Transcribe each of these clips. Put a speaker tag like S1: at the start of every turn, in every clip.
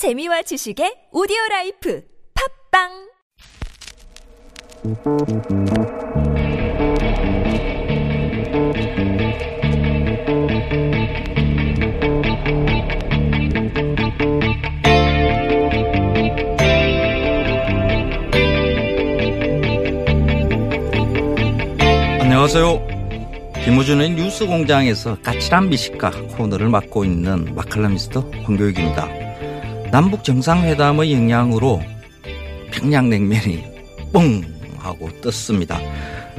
S1: 재미와 지식의 오디오 라이프 팝빵
S2: 안녕하세요. 김호준의 뉴스 공장에서 까칠한 미식가 코너를 맡고 있는 마칼라미스터 황교익입니다. 남북 정상회담의 영향으로 평양냉면이 뻥 하고 떴습니다.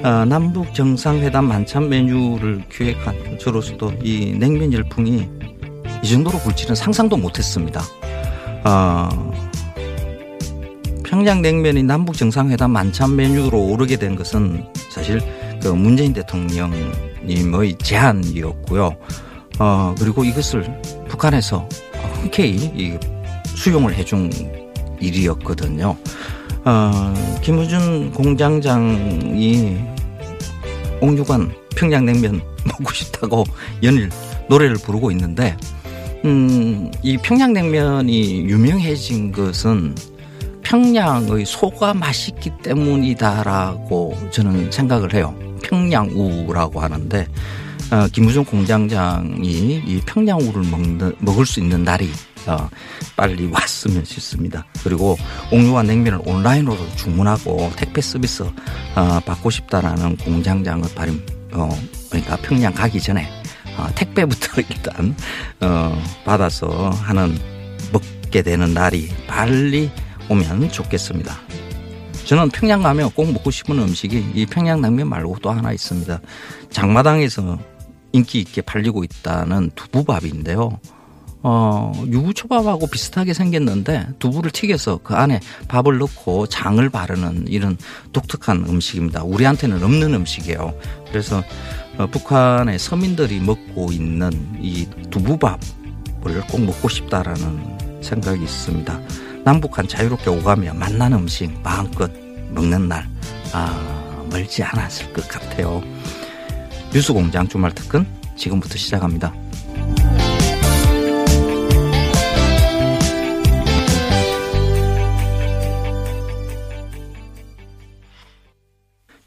S2: 아, 남북 정상회담 만찬 메뉴를 기획한 저로서도 이 냉면 열풍이 이 정도로 불지는 상상도 못했습니다. 아, 평양냉면이 남북 정상회담 만찬 메뉴로 오르게 된 것은 사실 그 문재인 대통령님의 제안이었고요. 어, 그리고 이것을 북한에서 흔쾌히 수용을 해준 일이었거든요. 어, 김우준 공장장이 옥류관 평양냉면 먹고 싶다고 연일 노래를 부르고 있는데, 음, 이 평양냉면이 유명해진 것은 평양의 소가 맛있기 때문이다라고 저는 생각을 해요. 평양우라고 하는데 어, 김우중 공장장이 이 평양우를 먹는, 먹을 수 있는 날이 어, 빨리 왔으면 싶습니다. 그리고 옥류와 냉면을 온라인으로 주문하고 택배 서비스 어, 받고 싶다라는 공장장의 바람 어, 그러니까 평양 가기 전에 어, 택배부터 일단 어, 받아서 하는 먹게 되는 날이 빨리 오면 좋겠습니다. 저는 평양 가면 꼭 먹고 싶은 음식이 이 평양 냉면 말고 또 하나 있습니다. 장마당에서 인기 있게 팔리고 있다는 두부밥인데요. 어, 유부초밥하고 비슷하게 생겼는데 두부를 튀겨서 그 안에 밥을 넣고 장을 바르는 이런 독특한 음식입니다. 우리한테는 없는 음식이에요. 그래서 어, 북한의 서민들이 먹고 있는 이 두부밥을 꼭 먹고 싶다라는 생각이 있습니다. 남북한 자유롭게 오가며 만나는 음식 마음껏 먹는 날, 아, 멀지 않았을 것 같아요. 뉴스공장 주말 특근 지금부터 시작합니다.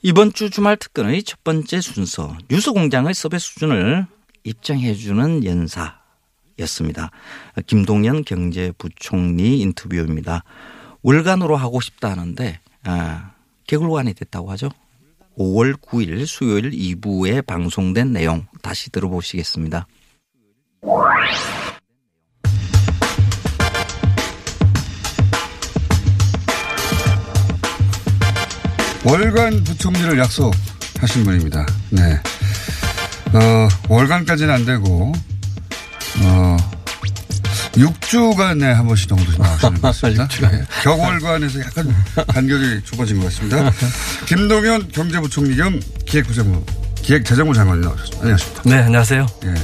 S2: 이번 주 주말 특근의 첫 번째 순서 뉴스 공장의 섭외 수준을 입증해 주는 연사였습니다. 김동연 경제부총리 인터뷰입니다. 월간으로 하고 싶다 하는데 아, 개굴관이 됐다고 하죠. 5월 9일 수요일 2부에 방송된 내용 다시 들어보시겠습니다.
S3: 월간 부총리를 약속하신 분입니다. 네. 어, 월간까지는 안 되고, 어, 6주간에 한 번씩 정도 나오시는 것 같습니다. 네. 격월간에서 약간 간격이 좁아진 것 같습니다. 김동연 경제부총리 겸 기획부장부, 기획재정부 장관이 나오셨습니다. 안녕하십니까.
S4: 네, 안녕하세요.
S3: 예.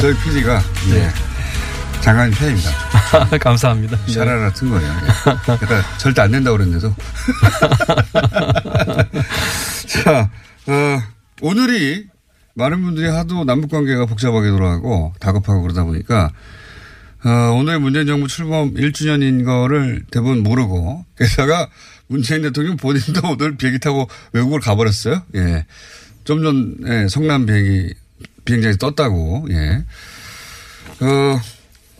S3: 저희 PD가, 네. 장관님 팬입니다.
S4: 감사합니다.
S3: 샤라라 튼 거예요. 그러니까 절대 안 된다고 그랬는데도. 자, 어, 오늘이 많은 분들이 하도 남북 관계가 복잡하게 돌아가고 다급하고 그러다 보니까 어, 오늘 문재인 정부 출범 1주년인 거를 대부분 모르고 게다가 문재인 대통령 본인도 오늘 비행기 타고 외국을 가버렸어요. 예. 좀 전에 성남 비행기 비행장에 떴다고. 예. 어,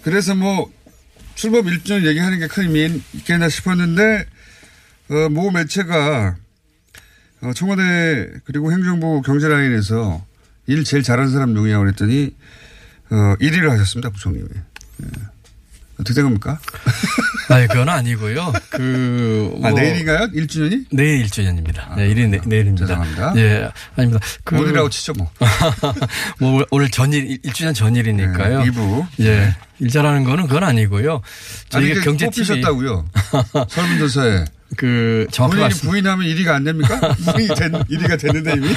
S3: 그래서 뭐 출범 1주년 얘기하는 게 큰 의미 있겠나 싶었는데 어, 모 매체가 어, 청와대 그리고 행정부 경제라인에서 일 제일 잘하는 사람 누구냐고 그랬더니 어, 1위를 하셨습니다 부총님이. 예. 어떻게 된 겁니까?
S4: 아니, 그건 아니고요. 그.
S3: 뭐 아, 내일인가요? 1주년이?
S4: 내일 1주년입니다. 아, 네, 일이 내, 내일입니다.
S3: 죄송합니다.
S4: 예, 아닙니다.
S3: 그. 오늘이라고 치죠, 뭐.
S4: 뭐, 오늘 전일, 1주년 전일이니까요.
S3: 네, 2부.
S4: 예. 네. 일 잘하는 거는 그건 아니고요.
S3: 저희가 경제팀이. 뽑히셨다고요. 설문조사에.
S4: 그 정확히 말씀
S3: 부인하면 1위가 안 됩니까? 이미 된, 1위가 됐는데 이미?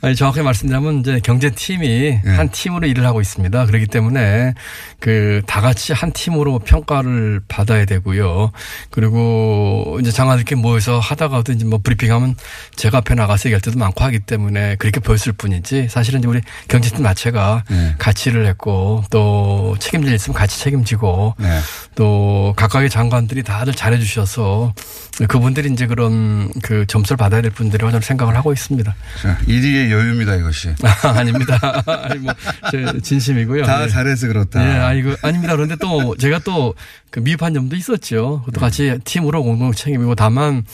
S4: 아니, 정확히 말씀드리면 이제 경제 팀이 한 팀으로 일을 하고 있습니다. 그렇기 때문에 그 다 같이 한 팀으로 평가를 받아야 되고요. 그리고 이제 장관들끼리 모여서 하다가도 이제 뭐 브리핑하면 제가 앞에 나가서 얘기할 때도 많고 하기 때문에 그렇게 보였을 뿐이지 사실은 이제 우리 경제팀 자체가
S3: 네.
S4: 같이를 했고 또 책임질 일 있으면 같이 책임지고
S3: 네.
S4: 또 각각의 장관들이 다들 잘해 주셔서 그분들이 이제 그런 그 점수를 받아야 될 분들이라고 저는 생각을 하고 있습니다.
S3: 자, 1위의 여유입니다, 이것이.
S4: 아, 아닙니다. 아니 뭐, 제 진심이고요.
S3: 다
S4: 네.
S3: 잘해서 그렇다.
S4: 예, 아이고, 아닙니다. 그런데 또 제가 또 그 미흡한 점도 있었죠. 그것도 같이 팀으로 공동 책임이고 다만,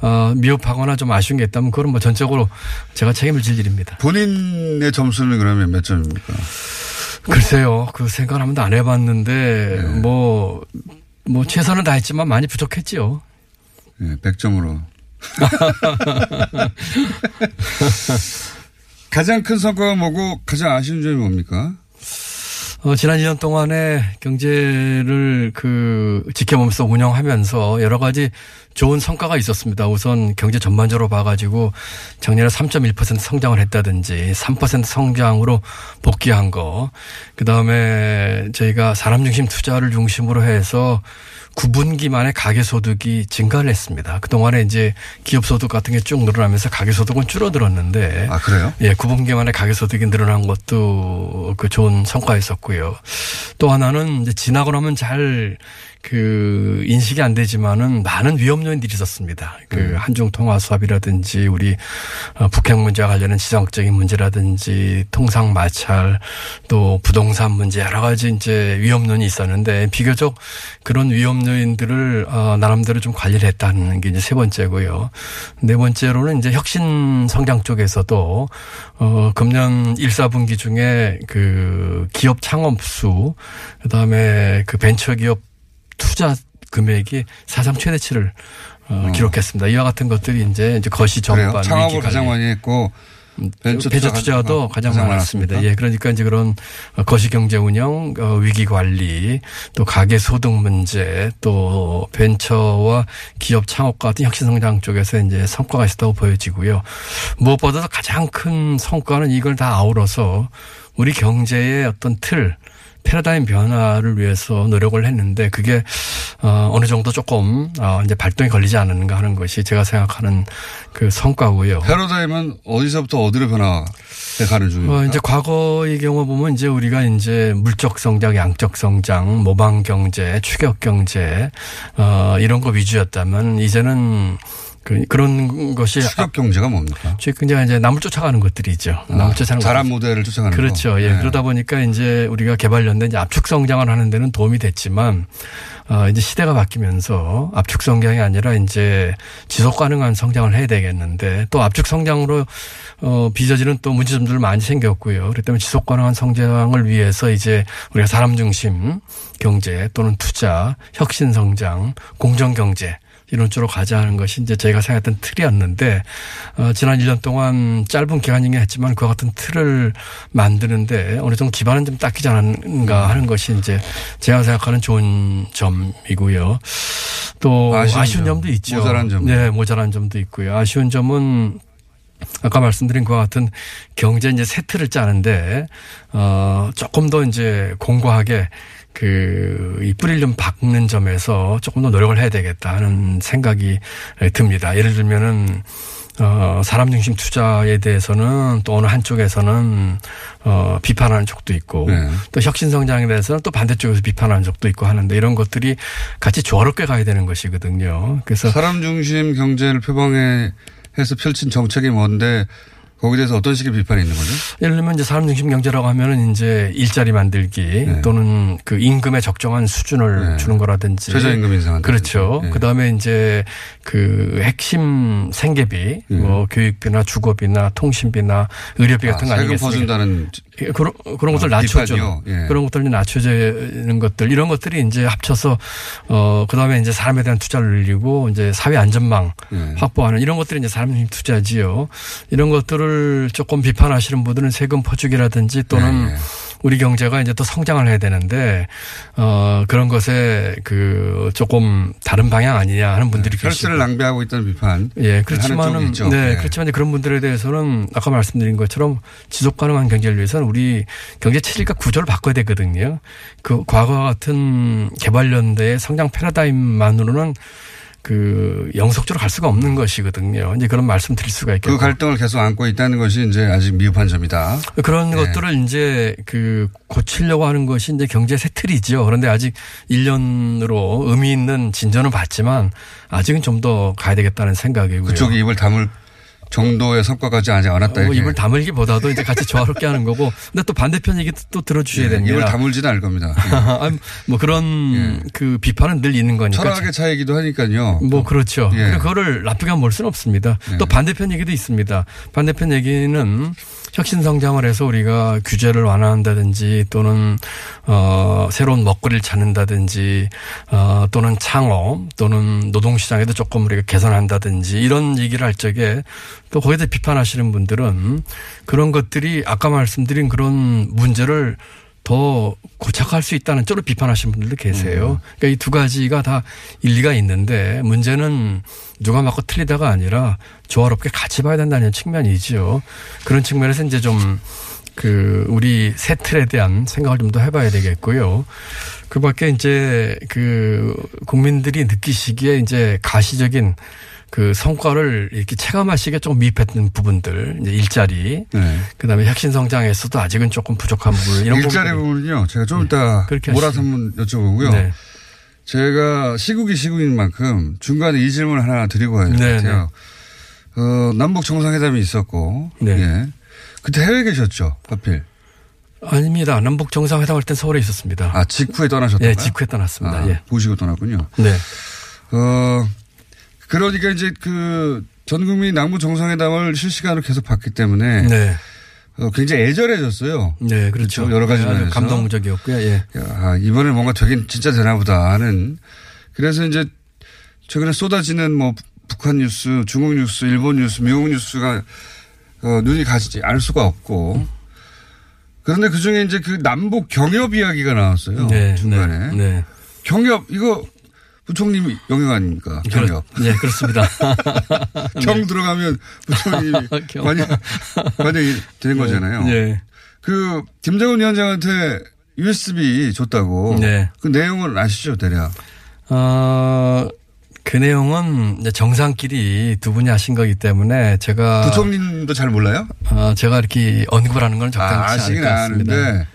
S4: 어, 미흡하거나 좀 아쉬운 게 있다면 그건 뭐 전적으로 제가 책임을 질 일입니다.
S3: 본인의 점수는 그러면 몇 점입니까?
S4: 글쎄요. 그 생각을 한 번도 안 해봤는데, 뭐, 뭐 최선은 다했지만 많이 부족했지요.
S3: 네, 100점으로. 가장 큰 성과가 뭐고 가장 아쉬운 점이 뭡니까?
S4: 어, 지난 2년 동안에 경제를 그 지켜보면서 운영하면서 여러 가지 좋은 성과가 있었습니다. 우선 경제 전반적으로 봐가지고 작년에 3.1% 성장을 했다든지 3% 성장으로 복귀한 거. 그 다음에 저희가 사람 중심 투자를 중심으로 해서 9분기 만에 가계소득이 증가를 했습니다. 그동안에 이제 기업소득 같은 게 쭉 늘어나면서 가계소득은 줄어들었는데.
S3: 아, 그래요?
S4: 예, 9분기 만에 가계소득이 늘어난 것도 그 좋은 성과였었고요. 또 하나는 이제 지나고 나면 잘 그 인식이 안 되지만은 많은 위험 요인들이 있었습니다. 그 한중 통화 수합이라든지 우리 어, 북핵 문제와 관련된 지정적인 문제라든지 통상 마찰 또 부동산 문제 여러 가지 이제 위험 요인이 있었는데 비교적 그런 위험 요인들을 어, 나름대로 좀 관리를 했다는 게 이제 세 번째고요. 네 번째로는 이제 혁신 성장 쪽에서도 어 금년 1, 4분기 중에 그 기업 창업 수 그다음에 그 벤처 기업 투자 금액이 사상 최대치를 어, 기록했습니다. 이와 같은 것들이 이제 이제 거시? 전반
S3: 창업을 가장. 많이 했고 벤처,
S4: 벤처
S3: 투자가
S4: 투자도 가장 많았습니다.
S3: 많았습니까?
S4: 예, 그러니까 이제 그런 거시 경제 운영, 어, 위기 관리, 또 가계 소득 문제, 또 벤처와 기업 창업 같은 혁신 성장 쪽에서 이제 성과가 있었다고 보여지고요. 무엇보다도 가장 큰 성과는 이걸 다 아우러서 우리 경제의 어떤 틀 패러다임 변화를 위해서 노력을 했는데 그게 어 어느 정도 조금 어 이제 발동이 걸리지 않았는가 하는 것이 제가 생각하는 그 성과고요.
S3: 패러다임은 어디서부터 어디로 변화해 가는 중입니까?
S4: 어, 이제 과거의 경우 보면 이제 우리가 이제 물적 성장, 양적 성장, 모방 경제, 추격 경제, 어, 이런 거 위주였다면 이제는 그, 그런 것이.
S3: 추격 경제가 뭡니까?
S4: 추격 경제가 이제 남을 쫓아가는 것들이죠. 남을 쫓아가는
S3: 자란. 모델을 쫓아가는
S4: 그렇죠.
S3: 거.
S4: 예.
S3: 네.
S4: 그러다 보니까 이제 우리가 개발연대 이제 압축 성장을 하는 데는 도움이 됐지만 어 이제 시대가 바뀌면서 압축 성장이 아니라 이제 지속 가능한 성장을 해야 되겠는데 또 압축 성장으로 어 빚어지는 또 문제점들 많이 생겼고요. 그렇기 때문에 지속 가능한 성장을 위해서 이제 우리가 사람 중심 경제 또는 투자, 혁신 성장, 공정 경제 쪽으로 가자 하는 것이 이제 저희가 생각했던 틀이었는데 어, 지난 1년 동안 짧은 기간이긴 했지만 그와 같은 틀을 만드는데 어느 정도 기반은 좀 닦이지 않았는가 하는 것이 이제 제가 생각하는 좋은 점이고요. 또
S3: 아쉬운
S4: 아쉬운,
S3: 점,
S4: 점도 있죠.
S3: 모자란 점은?
S4: 네, 모자란 점도 있고요. 아쉬운 점은 아까 말씀드린 것과 같은 경제 이제 세트를 짜는데 어 조금 더 이제 공고하게 그 이 뿌리를 좀 박는 점에서 조금 더 노력을 해야 되겠다 하는 생각이 듭니다. 예를 들면은 어, 사람 중심 투자에 대해서는 또 어느 한쪽에서는 어, 비판하는 쪽도 있고
S3: 네.
S4: 또 혁신 성장에 대해서는 또 반대쪽에서 비판하는 쪽도 있고 하는데 이런 것들이 같이 조화롭게 가야 되는 것이거든요. 그래서
S3: 사람 중심 경제를 표방해 해서 펼친 정책이 뭔데 거기에 대해서 어떤 식의 비판이 있는 거죠?
S4: 예를 들면 이제 사람 중심 경제라고 하면은 이제 일자리 만들기 또는 그 임금의 적정한 수준을
S3: 네.
S4: 주는 거라든지
S3: 최저임금 인상한다든지.
S4: 그렇죠.
S3: 네.
S4: 그다음에 이제 그 핵심 생계비
S3: 네.
S4: 뭐 교육비나 주거비나 통신비나 의료비 같은 거
S3: 아, 세금
S4: 아니겠습니까?
S3: 퍼준다는
S4: 예, 그런 그런 것들
S3: 아,
S4: 낮춰줘.
S3: 비판이요? 예.
S4: 그런 것들 낮춰지는 것들 이런 것들이 이제 합쳐서 어 그다음에 이제 사람에 대한 투자를 늘리고 이제 사회 안전망
S3: 예.
S4: 확보하는 이런 것들이 이제 사람 투자지요. 이런 것들을 조금 비판하시는 분들은 세금 퍼주기라든지 또는
S3: 예, 예.
S4: 우리 경제가 이제 또 성장을 해야 되는데 어 그런 것에 그 조금 다른 방향 아니냐 하는 분들이 계시고
S3: 혈세를 낭비하고 있다는 비판.
S4: 예, 그렇지만은. 네,
S3: 네.
S4: 그렇지만 이제 그런 분들에 대해서는 아까 말씀드린 것처럼 지속 가능한 경제를 위해서는 우리 경제 체질과 구조를 바꿔야 되거든요. 그 과거와 같은 개발연대의 성장 패러다임만으로는 그 영속적으로 갈 수가 없는 것이거든요. 이제 그런 말씀 드릴 수가 있겠고.
S3: 그 갈등을 계속 안고 있다는 것이 이제 아직 미흡한 점이다.
S4: 그런
S3: 네.
S4: 것들을 이제 그 고치려고 하는 것이 이제 경제 새 틀이죠. 그런데 아직 1년으로 의미 있는 진전은 봤지만 아직은 좀 더 가야 되겠다는 생각이고요.
S3: 그쪽이 입을 다물 정도의 성과까지 아직 안 왔다.
S4: 어. 입을 다물기보다도 이제 같이 조화롭게 하는 거고. 근데 또 반대편 얘기 또 들어주셔야
S3: 예,
S4: 됩니다.
S3: 입을 다물지는 않을 겁니다. 예.
S4: 아니, 뭐 그런 그 비판은 늘 있는 거니까.
S3: 철학의 차이기도 하니까요.
S4: 뭐 그렇죠.
S3: 예.
S4: 그거를 나쁘게 하면 볼 수는 없습니다.
S3: 예.
S4: 또 반대편 얘기도 있습니다. 반대편 얘기는 혁신 성장을 해서 우리가 규제를 완화한다든지 또는 어 새로운 먹거리를 찾는다든지 어 또는 창업 또는 노동 시장에도 조금 우리가 개선한다든지 이런 얘기를 할 적에 또 거기에 대해 비판하시는 분들은 그런 것들이 아까 말씀드린 그런 문제를 더 고착할 수 있다는 쪽으로 비판하시는 분들도 계세요. 그러니까 이 두 가지가 다 일리가 있는데 문제는 누가 맞고 틀리다가 아니라 조화롭게 같이 봐야 된다는 측면이죠. 그런 측면에서 이제 좀 그 우리 새 틀에 대한 생각을 좀 더 해봐야 되겠고요. 그 밖에 이제 그 국민들이 느끼시기에 이제 가시적인 그 성과를 이렇게 체감하시기에 조금 미흡했던 부분들, 이제 일자리,
S3: 네.
S4: 그다음에 혁신 성장에서도 아직은 조금 부족한 부분 이런
S3: 일자리
S4: 부분들이-
S3: 부분은요. 제가 좀 이따
S4: 그렇게
S3: 몰아서. 한번 여쭤보고요.
S4: 네.
S3: 제가 시국이 시국인 만큼 중간에 이 질문 을 하나 드리고 가야 될것
S4: 네,
S3: 같아요. 어, 남북 정상회담이 있었고.
S4: 네.
S3: 예. 그때 해외에 계셨죠. 하필.
S4: 아닙니다. 남북 정상회담 할 땐 서울에 있었습니다.
S3: 아, 직후에 떠나셨던가요?
S4: 예, 직후에 떠났습니다.
S3: 아,
S4: 예.
S3: 보시고 떠났군요.
S4: 네.
S3: 어, 그러니까 이제 그 전 국민 남북 정상회담을 실시간으로 계속 봤기 때문에
S4: 네.
S3: 어, 굉장히 애절해졌어요.
S4: 네, 그렇죠.
S3: 여러 가지
S4: 네,
S3: 면에서.
S4: 감동적이었고요. 예.
S3: 야, 이번에 뭔가 되긴 진짜 되나 보다 하는. 그래서 이제 최근에 쏟아지는 뭐 북한 뉴스, 중국 뉴스, 일본 뉴스, 미국 뉴스가 어, 눈이 가지 않을 수가 없고. 그런데 그 중에 이제 그 남북 경협 이야기가 나왔어요.
S4: 네,
S3: 중간에.
S4: 네. 네.
S3: 경협, 이거 부총님 영역 아닙니까? 경협.
S4: 그렇- 네, 그렇습니다.
S3: 경 들어가면 부총님이
S4: 경.
S3: 관여, 관여이 되는 거잖아요.
S4: 네.
S3: 그 김정은 위원장한테 USB 줬다고.
S4: 네.
S3: 그 내용은 아시죠, 대략?
S4: 어, 그 내용은 정상끼리 두 분이 하신 거기 때문에 제가
S3: 부총님도 잘 몰라요?
S4: 어, 제가 이렇게 언급을 하는 건
S3: 아,
S4: 적당치 않을 것 같습니다.
S3: 아는데.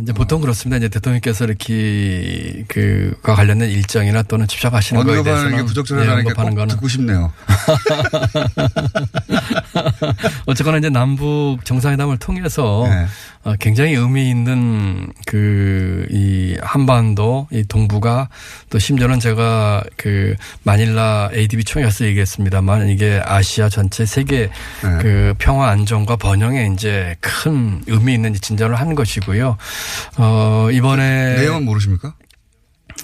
S4: 이제 보통 그렇습니다. 이제 대통령께서 이렇게 그과 관련된 일정이나 또는 집착하시는 거에
S3: 게 부적절하다니까
S4: 예, 거는
S3: 듣고 싶네요.
S4: 어쨌거나 이제 남북 정상회담을 통해서
S3: 네.
S4: 어, 굉장히 의미 있는 그 이 한반도 이 동북아 또 심지어는 제가 그 마닐라 ADB 총회에서 얘기했습니다만 이게 아시아 전체 세계
S3: 네.
S4: 그 평화 안정과 번영에 이제 큰 의미 있는 진전을 한 것이고요. 어 이번에
S3: 내용은 모르십니까?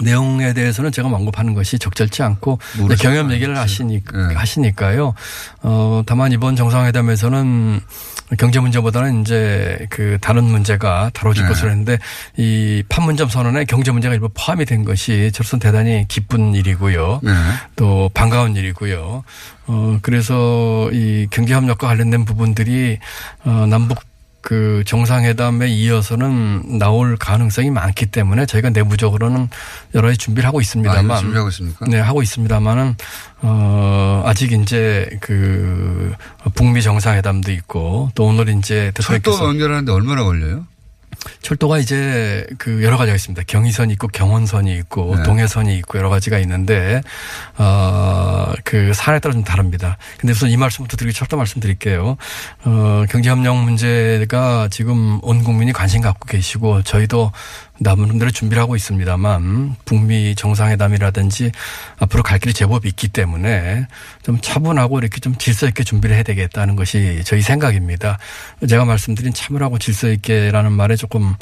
S4: 내용에 대해서는 제가 언급하는 것이 적절치 않고. 경험 얘기를 하시니까
S3: 네.
S4: 하시니까요. 어 다만 이번 정상회담에서는 경제 문제보다는 이제 그 다른 문제가 다뤄질
S3: 네.
S4: 것으로 했는데 이 판문점 선언에 경제 문제가 일부 포함이 된 것이 저로서는 대단히 기쁜 일이고요.
S3: 네.
S4: 또 반가운 일이고요. 어 그래서 이 경제 협력과 관련된 부분들이 어 남북 그 정상회담에 이어서는 나올 가능성이 많기 때문에 저희가 내부적으로는 여러 가지 준비를 하고
S3: 아,
S4: 있습니다만
S3: 준비하고 있습니까?
S4: 네, 하고 있습니다만은, 어, 아직 이제 그 북미 정상회담도 있고 또 오늘 이제
S3: 철도
S4: 대통령께서
S3: 연결하는데 얼마나 걸려요?
S4: 철도가 이제 그 여러 가지가 있습니다. 경의선이 있고 경원선이 있고
S3: 네.
S4: 동해선이 있고 여러 가지가 있는데 어그 사안에 따라 좀 다릅니다. 근데 우선 이 말씀부터 드리고 철도 말씀드릴게요. 어 경제협력 문제가 지금 온 국민이 관심 갖고 계시고 저희도 남은 대로 준비를 하고 있습니다만 북미 정상회담이라든지 앞으로 갈 길이 제법 있기 때문에 좀 차분하고 이렇게 좀 질서 있게 준비를 해야 되겠다는 것이 저희 생각입니다. 제가 말씀드린 차분하고 질서 있게라는 말에 조금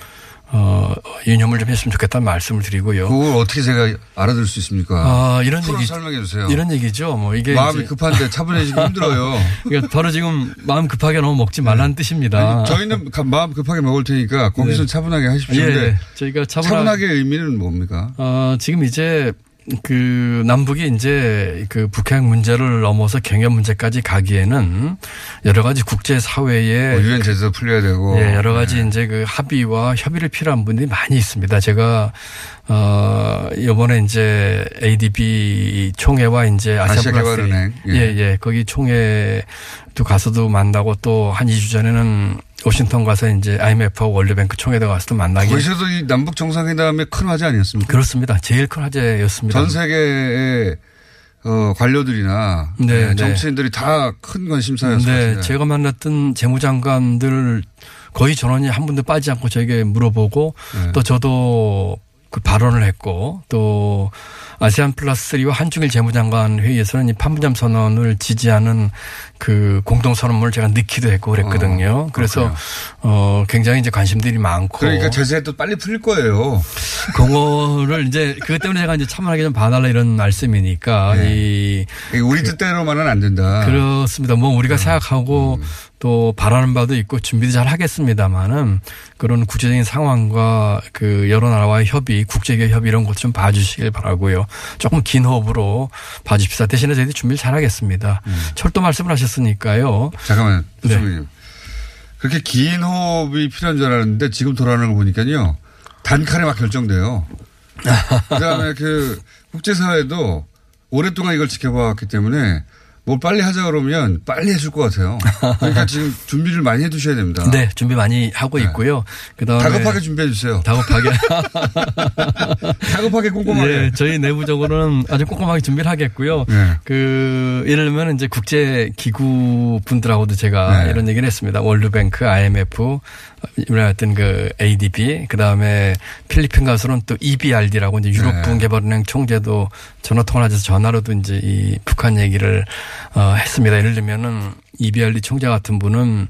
S4: 어, 유념을 좀 했으면 좋겠다는 말씀을 드리고요.
S3: 그걸 어떻게 제가 알아들 수 있습니까?
S4: 아, 이런 얘기
S3: 설명해 주세요.
S4: 이런 얘기죠. 뭐 이게
S3: 마음이 급한데 차분해지기 힘들어요.
S4: 그러니까 바로 지금 마음 급하게 너무 먹지 말라는 뜻입니다.
S3: 아니, 저희는 가- 마음 급하게 먹을 테니까 거기서
S4: 네.
S3: 차분하게 하십시오.
S4: 예, 예. 저희가 차분하게
S3: 차분하게 의미는 뭡니까?
S4: 어, 지금 이제 그 남북이 이제 그 북핵 문제를 넘어서 경협 문제까지 가기에는 여러 가지 국제 사회에
S3: 뭐 유엔 제재도 풀려야 되고.
S4: 예, 여러 가지
S3: 네.
S4: 이제 그 합의와 협의를 필요한 분들이 많이 있습니다. 제가 어 이번에 이제 ADB 총회와 이제 아시아 플러스
S3: 아시아개발은행.
S4: 예,
S3: 예.
S4: 예. 거기 총회도 가서도 만나고 또 한 2주 전에는 워싱턴 가서 이제 IMF하고 월드뱅크 총회도 가서도 만나기
S3: 거기서도 이 남북 정상회담의 큰 화제 아니었습니까?
S4: 그렇습니다. 제일 큰 화제였습니다.
S3: 전 세계의 어, 관료들이나
S4: 네,
S3: 네,
S4: 네.
S3: 정치인들이 다큰 관심사였을
S4: 네,
S3: 것
S4: 제가 만났던 재무장관들 거의 전원이 한 분도 빠지지 않고 저에게 물어보고
S3: 네.
S4: 또 저도 그 발언을 했고 또 아세안 플러스 3와 한중일 재무장관 회의에서는 이 판문점 선언을 지지하는 그 공동 선언문을 제가 넣기도 했고 그랬거든요.
S3: 어,
S4: 그래서. 어 굉장히 이제 관심들이 많고
S3: 그러니까 제재도 빨리 풀릴 거예요.
S4: 그거를 이제 그것 때문에 제가 이제 참여하게 좀 봐달라 이런 말씀이니까
S3: 네.
S4: 이
S3: 우리 뜻대로만은 안 된다.
S4: 그렇습니다. 뭐 우리가 생각하고 또 바라는 바도 있고 준비도 잘 하겠습니다만은 그런 구체적인 상황과 그 여러 나라와의 협의, 국제계 협의 이런 것 좀 봐주시길 바라고요. 조금 긴 호흡으로 봐주십사. 대신에 저희들이 준비를 잘 하겠습니다. 철도 말씀을 하셨으니까요.
S3: 잠깐만요.
S4: 네.
S3: 부총리님. 그렇게 긴 호흡이 필요한 줄 알았는데 지금 돌아가는 거 보니까요. 단칼에 막 결정돼요. 그 다음에 그 국제사회도 오랫동안 이걸 지켜봐왔기 때문에 뭘 빨리 하자 그러면 빨리 해줄 것 같아요. 그러니까 지금 준비를 많이 해 두셔야 됩니다.
S4: 네, 준비 많이 하고 있고요. 그다음에
S3: 다급하게 준비해 주세요.
S4: 다급하게
S3: 다급하게 꼼꼼하게.
S4: 네, 저희 내부적으로는 아주 꼼꼼하게 준비를 하겠고요.
S3: 네.
S4: 그 예를 들면 이제 국제 기구 분들하고도 제가
S3: 네.
S4: 이런 얘기를 했습니다. 월드뱅크, IMF, 어떤 그 ADB, 그 다음에 필리핀 가서는 또 EBRD라고 이제 유럽
S3: 네.
S4: 부흥개발은행 총재도 전화 통화를 해서 전화로도 이제 이 북한 얘기를 어, 했습니다. 예를 들면은 EBRD 총재 같은 분은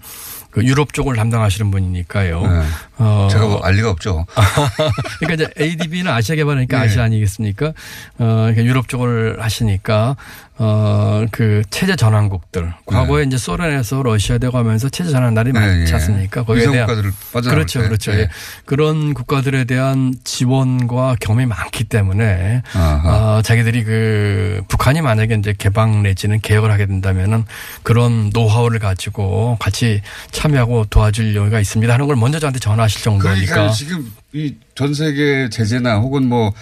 S4: 그 유럽 쪽을 담당하시는 분이니까요.
S3: 네.
S4: 어,
S3: 제가 뭐 알 리가 없죠.
S4: 그러니까 이제 ADB는 아시아 개발하니까
S3: 네.
S4: 아시아 아니겠습니까? 어, 그러니까 유럽 쪽을 하시니까 어, 그 체제 전환국들. 과거에 이제 소련에서 러시아 되고 하면서 체제 전환 날이
S3: 네,
S4: 많지
S3: 예.
S4: 않습니까? 거기에 대한 그렇죠,
S3: 때.
S4: 그렇죠.
S3: 네.
S4: 예. 그런 국가들에 대한 지원과 경험이 많기 때문에
S3: 아하.
S4: 어, 자기들이 그 북한이 만약에 이제 개방 내지는 개혁을 하게 된다면은 그런 노하우를 가지고 같이 참여하고 도와줄 여유가 있습니다 하는 걸 먼저 저한테 전화하실 정도니까.
S3: 그러니까 지금 이 전 세계 제재나 혹은 뭐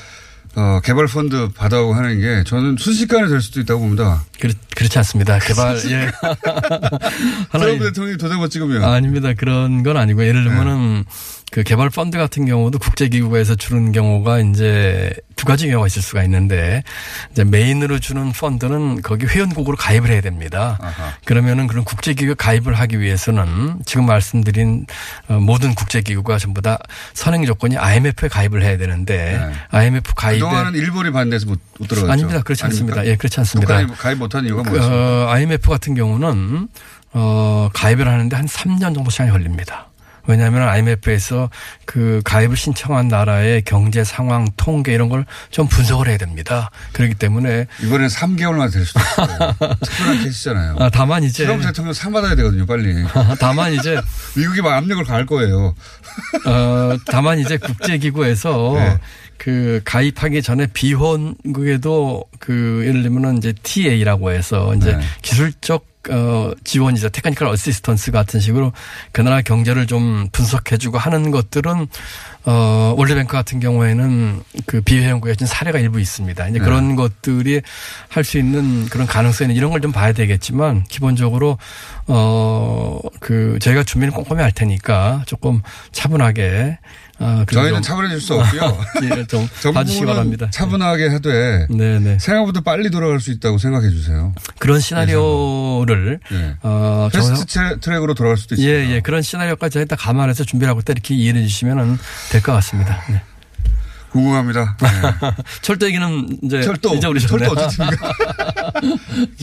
S3: 어, 개발 펀드 받아오고 하는 게 저는 순식간에 될 수도 있다고 봅니다.
S4: 그렇, 그렇지 않습니다. 개발, 예.
S3: 트럼프 대통령이 도장만 찍으면
S4: 아닙니다. 그런 건 아니고 예를 들면은 그 개발 펀드 같은 경우도 국제기구에서 주는 경우가 이제 두 가지 경우가 있을 수가 있는데 이제 메인으로 주는 펀드는 거기 회원국으로 가입을 해야 됩니다.
S3: 아하.
S4: 그러면은 그런 국제기구 가입을 하기 위해서는 지금 말씀드린 어, 모든 국제기구가 전부 다 선행 조건이 IMF에 가입을 해야 되는데
S3: 네.
S4: IMF 가입에
S3: 그동안은 일본이 반대해서 못, 못 들어갔죠.
S4: 아닙니다. 그렇지 않습니다.
S3: 아닙니까?
S4: 예, 그렇지 않습니다.
S3: 북한이 가입 못한 이유가 뭐였습니까?
S4: 어, IMF 같은 경우는 어, 가입을 하는데 한 3년 정도 시간이 걸립니다. 왜냐하면 IMF에서 그 가입을 신청한 나라의 경제 상황, 통계 이런 걸 좀 분석을 해야 됩니다. 그렇기 때문에
S3: 이번엔 3개월만 될 수도 있어요. 특별한 케이스잖아요.
S4: 아, 다만 이제
S3: 트럼프 대통령 상 받아야 되거든요, 빨리.
S4: 다만 이제
S3: 미국이 막 압력을 가할 거예요.
S4: 어, 다만 이제 국제기구에서
S3: 네.
S4: 그 가입하기 전에 비회원국에도 그 예를 들면은 이제 TA라고 해서 이제
S3: 네.
S4: 기술적 어, 지원이죠. technical assistance 같은 식으로 그 나라 경제를 좀 분석해주고 하는 것들은 어, 월드뱅크 같은 경우에는 그 비회원국에 준 사례가 일부 있습니다. 이제
S3: 네.
S4: 그런 것들이 할 수 있는 그런 가능성이 이런 걸 좀 봐야 되겠지만 기본적으로 어, 그 저희가 준비는 꼼꼼히 할 테니까 조금 차분하게 어, 그래도
S3: 저희는
S4: 좀,
S3: 차분해질 수 없고요.
S4: 예, 좀 봐주시기 바랍니다.
S3: 차분하게 하되
S4: 네네.
S3: 생각보다 빨리 돌아갈 수 있다고 생각해 주세요.
S4: 그런 시나리오를
S3: 네.
S4: 어,
S3: 패스트
S4: 정-
S3: track- track으로 돌아갈 수도 있어요.
S4: 예, 예. 그런 시나리오까지 저희 다 감안해서 준비를 하고 있다 이렇게 이해해 주시면 될 것 같습니다. 네.
S3: 궁금합니다. 네.
S4: 철도 얘기는 이제
S3: 철도
S4: 잊어버리셨네.
S3: 철도 어떻습니까?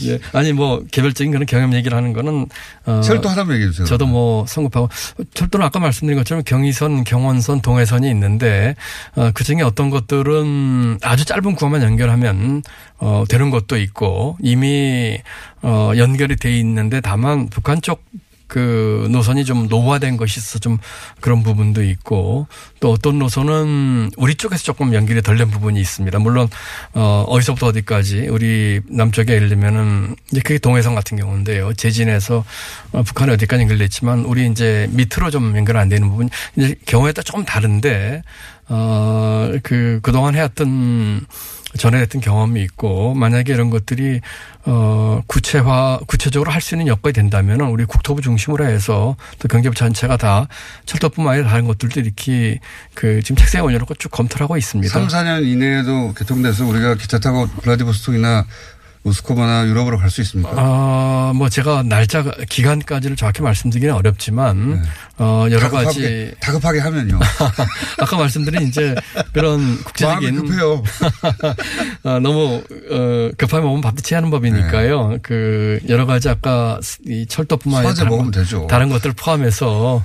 S4: 예. 아니 뭐 개별적인 그런 경험 얘기를 하는 거는 어
S3: 철도 하나만 얘기해 주세요.
S4: 저도 뭐 성급하고 철도는 아까 말씀드린 것처럼 경의선, 경원선, 동해선이 있는데 어, 그 중에 어떤 것들은 아주 짧은 구간만 연결하면 어, 되는 것도 있고 이미 어, 연결이 돼 있는데 다만 북한 쪽 그 노선이 좀 노후화된 것이 있어서 좀 그런 부분도 있고 또 어떤 노선은 우리 쪽에서 조금 연결이 덜 된 부분이 있습니다. 물론 어 어디서부터 어디까지 우리 남쪽에 예를 들면은 이제 그게 동해선 같은 경우인데요. 제진에서 어, 북한에 어디까지 연결됐지만 우리 이제 밑으로 좀 연결 안 되는 부분 이제 경우에 따라 조금 다른데 어그 그동안 해왔던 전에 했던 경험이 있고 만약에 이런 것들이 어 구체화 구체적으로 할 수 있는 여건이 된다면은 우리 국토부 중심으로 해서 또 경제부 전체가 다 철도뿐만 아니라 다른 것들도 이렇게 그 지금 책상에 올려놓고 쭉 검토를 하고 있습니다.
S3: 3, 4년 이내에도 개통돼서 우리가 기차 타고 블라디보스톡이나 모스크바나 유럽으로 갈 수 있습니까?
S4: 어, 뭐 제가 날짜 기간까지를 정확히 말씀드리기는 어렵지만
S3: 네.
S4: 어 여러
S3: 다급하게,
S4: 가지
S3: 다급하게 하면요.
S4: 아까 말씀드린 이제 그런
S3: 마음이
S4: 국제적인
S3: 급해요.
S4: 어, 너무 어, 급하게 먹으면 밥도 취하는 법이니까요. 그 여러 가지 아까 이 철도뿐만 아니라
S3: 네.
S4: 다른,
S3: 되죠.
S4: 다른 것들 포함해서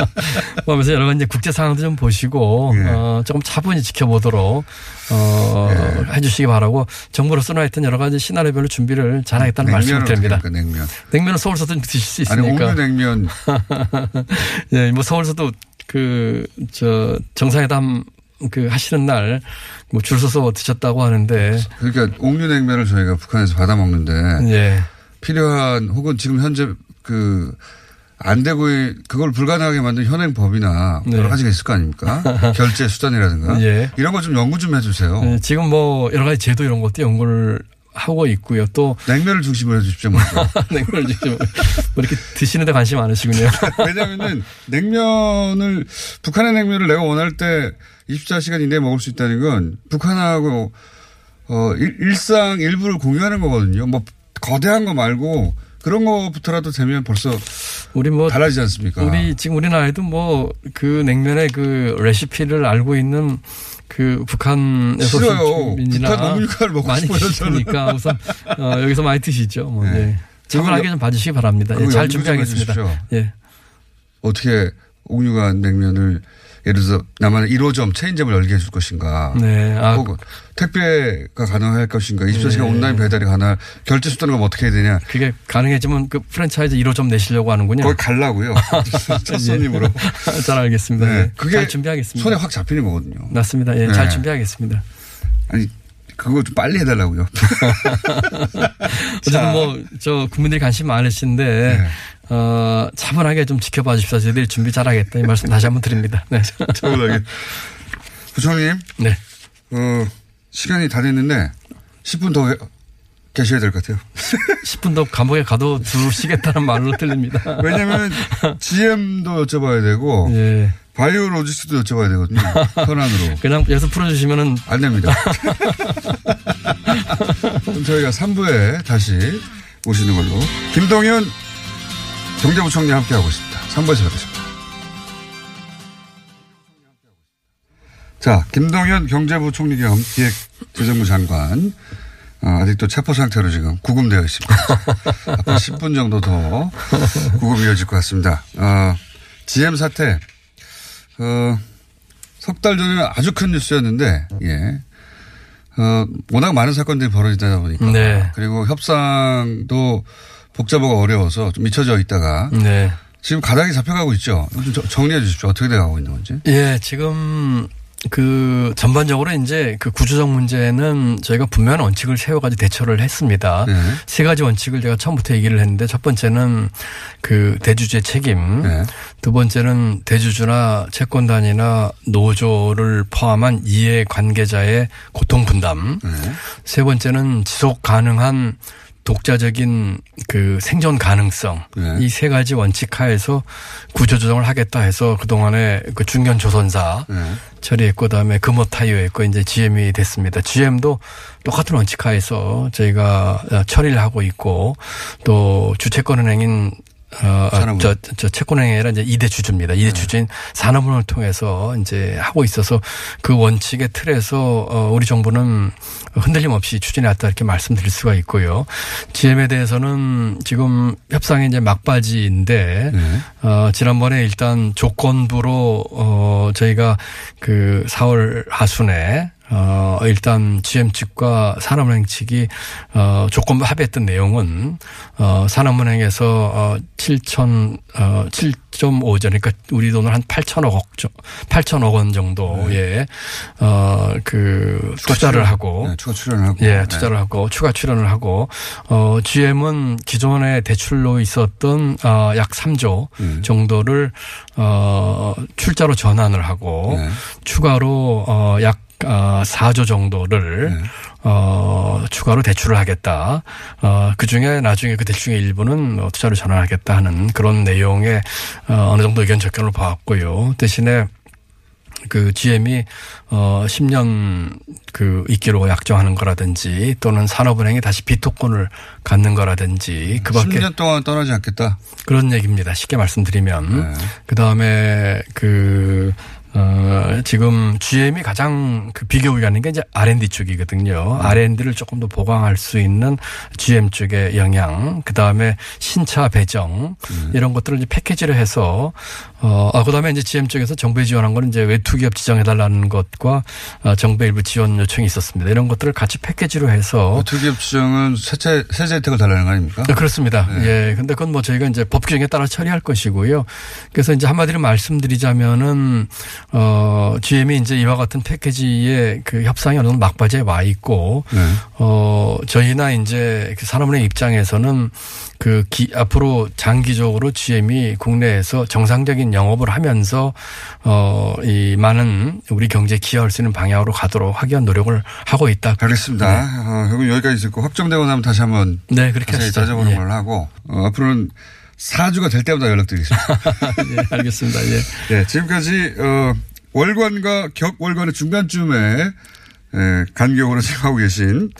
S4: 포함해서 여러 가지 국제 상황도 좀 보시고
S3: 예.
S4: 어, 조금 차분히 지켜보도록 어,
S3: 예.
S4: 해주시기 바라고 정부로서는 하여튼 여러 가지 시나리오별로 준비를 잘하겠다는 말씀을 드립니다.
S3: 냉면.
S4: 냉면은 서울서도 좀 드실 수
S3: 아니,
S4: 있으니까.
S3: 옥류 냉면.
S4: 예, 뭐 서울서도 그, 저, 정상회담 그 하시는 날 뭐 줄 서서 드셨다고 하는데,
S3: 그러니까 옥류 냉면을 저희가 북한에서 받아 먹는데
S4: 예.
S3: 필요한 혹은 지금 현재 그 안 되고 이- 그걸 불가능하게 만든 현행 법이나
S4: 네.
S3: 여러 가지가 있을 거 아닙니까? 결제 수단이라든가
S4: 예.
S3: 이런 거 좀 연구 좀 해주세요.
S4: 예, 지금 뭐 여러 가지 제도 이런 것도 연구를 하고 있고요. 또
S3: 냉면을 중심으로 해주십시오.
S4: 냉면을 지금 뭐 이렇게 드시는데 관심 많으시군요.
S3: 왜냐하면은 냉면을 북한의 냉면을 내가 원할 때 24시간 이내에 먹을 수 있다는 건 북한하고 어 일- 일상 일부를 공유하는 거거든요. 뭐 거대한 거 말고 그런 거부터라도 되면 벌써
S4: 우리 뭐
S3: 달라지지 않습니까?
S4: 우리 지금 우리나라에도 뭐 그 냉면의 그 레시피를 알고 있는 그 북한에서
S3: 싫어요. 북한 어묵육화를 먹고
S4: 많이. 계시니까 우선 어, 여기서 많이 드시죠. 뭐
S3: 네.
S4: 예. 차분하게 좀 봐주시기 바랍니다. 예, 잘 준비하겠습니다. 예.
S3: 어떻게 옥류관 냉면을 예를 들어서 나만의 1호점 체인점을 열게 해줄 것인가.
S4: 네. 아,
S3: 혹은 택배가 가능할 것인가. 24시간
S4: 네.
S3: 온라인 배달이 가능할 결제 수단을 어떻게 해야 되냐.
S4: 그게 가능해지면 그 프랜차이즈 1호점 내시려고 하는군요.
S3: 거기 갈라고요. 첫 손님으로.
S4: 잘 알겠습니다.
S3: 네.
S4: 예.
S3: 그게
S4: 잘 준비하겠습니다.
S3: 손에 확 잡히는 거거든요.
S4: 맞습니다. 예,
S3: 네.
S4: 잘 준비하겠습니다.
S3: 아니, 그거 좀 빨리 해달라고요.
S4: 어쨌든 뭐, 저, 국민들이 관심 많으신데,
S3: 네.
S4: 어, 차분하게 좀 지켜봐 주십시오. 저희들이 준비 잘하겠다. 이 말씀 다시 한번 드립니다. 네.
S3: 차분하게. 부총님,
S4: 네.
S3: 어, 시간이 다 됐는데 10분 더 해- 계셔야 될 것 같아요.
S4: 10분 더 감옥에 가도 두시겠다는 말로 들립니다.
S3: 왜냐면 GM도 여쭤봐야 되고
S4: 예.
S3: 바이오 로지스도 여쭤봐야 되거든요. 현안으로.
S4: 그냥 여기서 풀어주시면은
S3: 안 됩니다. 그럼 저희가 3부에 다시 오시는 걸로. 김동현 경제부총리 함께하고 있습니다. 3부에서 뵙겠습니다. 자, 김동현 경제부총리 겸 기획재정부 장관. 어, 아직도 체포 상태로 지금 구금되어 있습니다. 앞으로 10분 정도 더 구금 이어질 것 같습니다. 어, GM 사태, 어, 석달 전에는 아주 큰 뉴스였는데, 예. 어, 워낙 많은 사건들이 벌어지다 보니까.
S4: 네.
S3: 그리고 협상도 복잡하고 어려워서 좀 미쳐져 있다가
S4: 네.
S3: 지금 가닥이 잡혀가고 있죠. 좀 저- 정리해 주십시오. 어떻게 돼가고 있는 건지.
S4: 예, 지금 그 전반적으로 이제 그 구조적 문제는 저희가 분명한 원칙을 세워가지고 대처를 했습니다.
S3: 네.
S4: 세 가지 원칙을 제가 처음부터 얘기를 했는데 첫 번째는 그 대주주의 책임,
S3: 네.
S4: 두 번째는 대주주나 채권단이나 노조를 포함한 이해 관계자의 고통 분담,
S3: 네.
S4: 세 번째는 지속 가능한 독자적인 그 생존 가능성
S3: 네.
S4: 이세 가지 원칙 하에서 구조조정을 하겠다 해서 그동안에 그 중견 조선사
S3: 네.
S4: 처리했고 그다음에 금호 타이어 했고 이제 GM이 됐습니다. GM도 똑같은 원칙 하에서 저희가 어, 처리를 하고 있고 또 주채권 은행인 어, 어,
S3: 산업은행.
S4: 저, 저 채권행위가 아니라 이제 이대 주주입니다. 이대 주주인 산업은행을 통해서 이제 하고 있어서 그 원칙의 틀에서 어, 우리 정부는 흔들림 없이 추진해 왔다 이렇게 말씀드릴 수가 있고요. GM에 대해서는 지금 협상이 이제 막바지인데
S3: 네.
S4: 어, 지난번에 일단 조건부로 어, 저희가 그 4월 하순에 어, 일단 GM 측과 산업은행 측이 어, 조건부 합의했던 내용은 어, 산업은행에서 어, 7천 어, 7.5조 그러니까 우리 돈으로 한 8천억 억 8천억 원 정도의 어, 그 투자를 하고
S3: 네, 추가 출연을 하고.
S4: 예,
S3: 네.
S4: 투자를 하고 추가 출연을 하고 어 GM은 기존에 대출로 있었던 어약 3조
S3: 음.
S4: 정도를 어 출자로 전환을 하고
S3: 네.
S4: 추가로 어약 어, 4조 정도를
S3: 네.
S4: 어, 추가로 대출을 하겠다. 어, 그 중에 나중에 그 대출 중의 일부는 어, 투자로 전환하겠다 하는 그런 내용의 어, 어느 정도 의견 접견을 봐왔고요. 대신에 그 GM이 어 10년 그 있기로 약정하는 거라든지 또는 산업은행이 다시 비토권을 갖는 거라든지 그밖에
S3: 10년 동안 떠나지 않겠다.
S4: 그런 얘기입니다. 쉽게 말씀드리면
S3: 네.
S4: 그 다음에 그 어, 지금 GM이 가장 그 비교가 가는 게 이제 R&D 쪽이거든요.
S3: 네.
S4: R&D를 조금 더 보강할 수 있는 GM 쪽의 영향, 그 다음에 신차 배정,
S3: 음.
S4: 이런 것들을 이제 패키지를 해서, 어, 아, 그 다음에 이제 GM 쪽에서 정부에 지원한 거는 이제 외투 기업 지정해달라는 것과 어, 정부 일부 지원 요청이 있었습니다. 이런 것들을 같이 패키지로 해서
S3: 투기업 지정은 세제, 세제 혜택을 달라는 거 아닙니까?
S4: 네, 그렇습니다.
S3: 네.
S4: 예. 근데 그건 뭐 저희가 이제 법 규정에 따라 처리할 것이고요. 그래서 이제 한마디로 말씀드리자면은 어 GM이 이제 이와 같은 패키지의 그 협상이 어느 정도 막바지에 와 있고
S3: 네.
S4: 어 저희나 이제 그 산업은행 입장에서는 그 기, 앞으로 장기적으로 GM이 국내에서 정상적인 영업을 하면서 어 이 많은 우리 경제에 기여할 수 있는 방향으로 가도록 하기 위한 노력을 하고 있다.
S3: 알겠습니다. 어, 그럼 여기까지 듣고 확정되고 나면 다시 한번
S4: 네, 그렇게
S3: 자세히. 따져보는
S4: 예.
S3: 걸로 하고 어, 앞으로는 4주가 될 때마다 연락드리겠습니다.
S4: 예, 알겠습니다. 예.
S3: 네, 지금까지 어, 월관과 격월관의 중간쯤에 에, 간격으로 생각하고 계신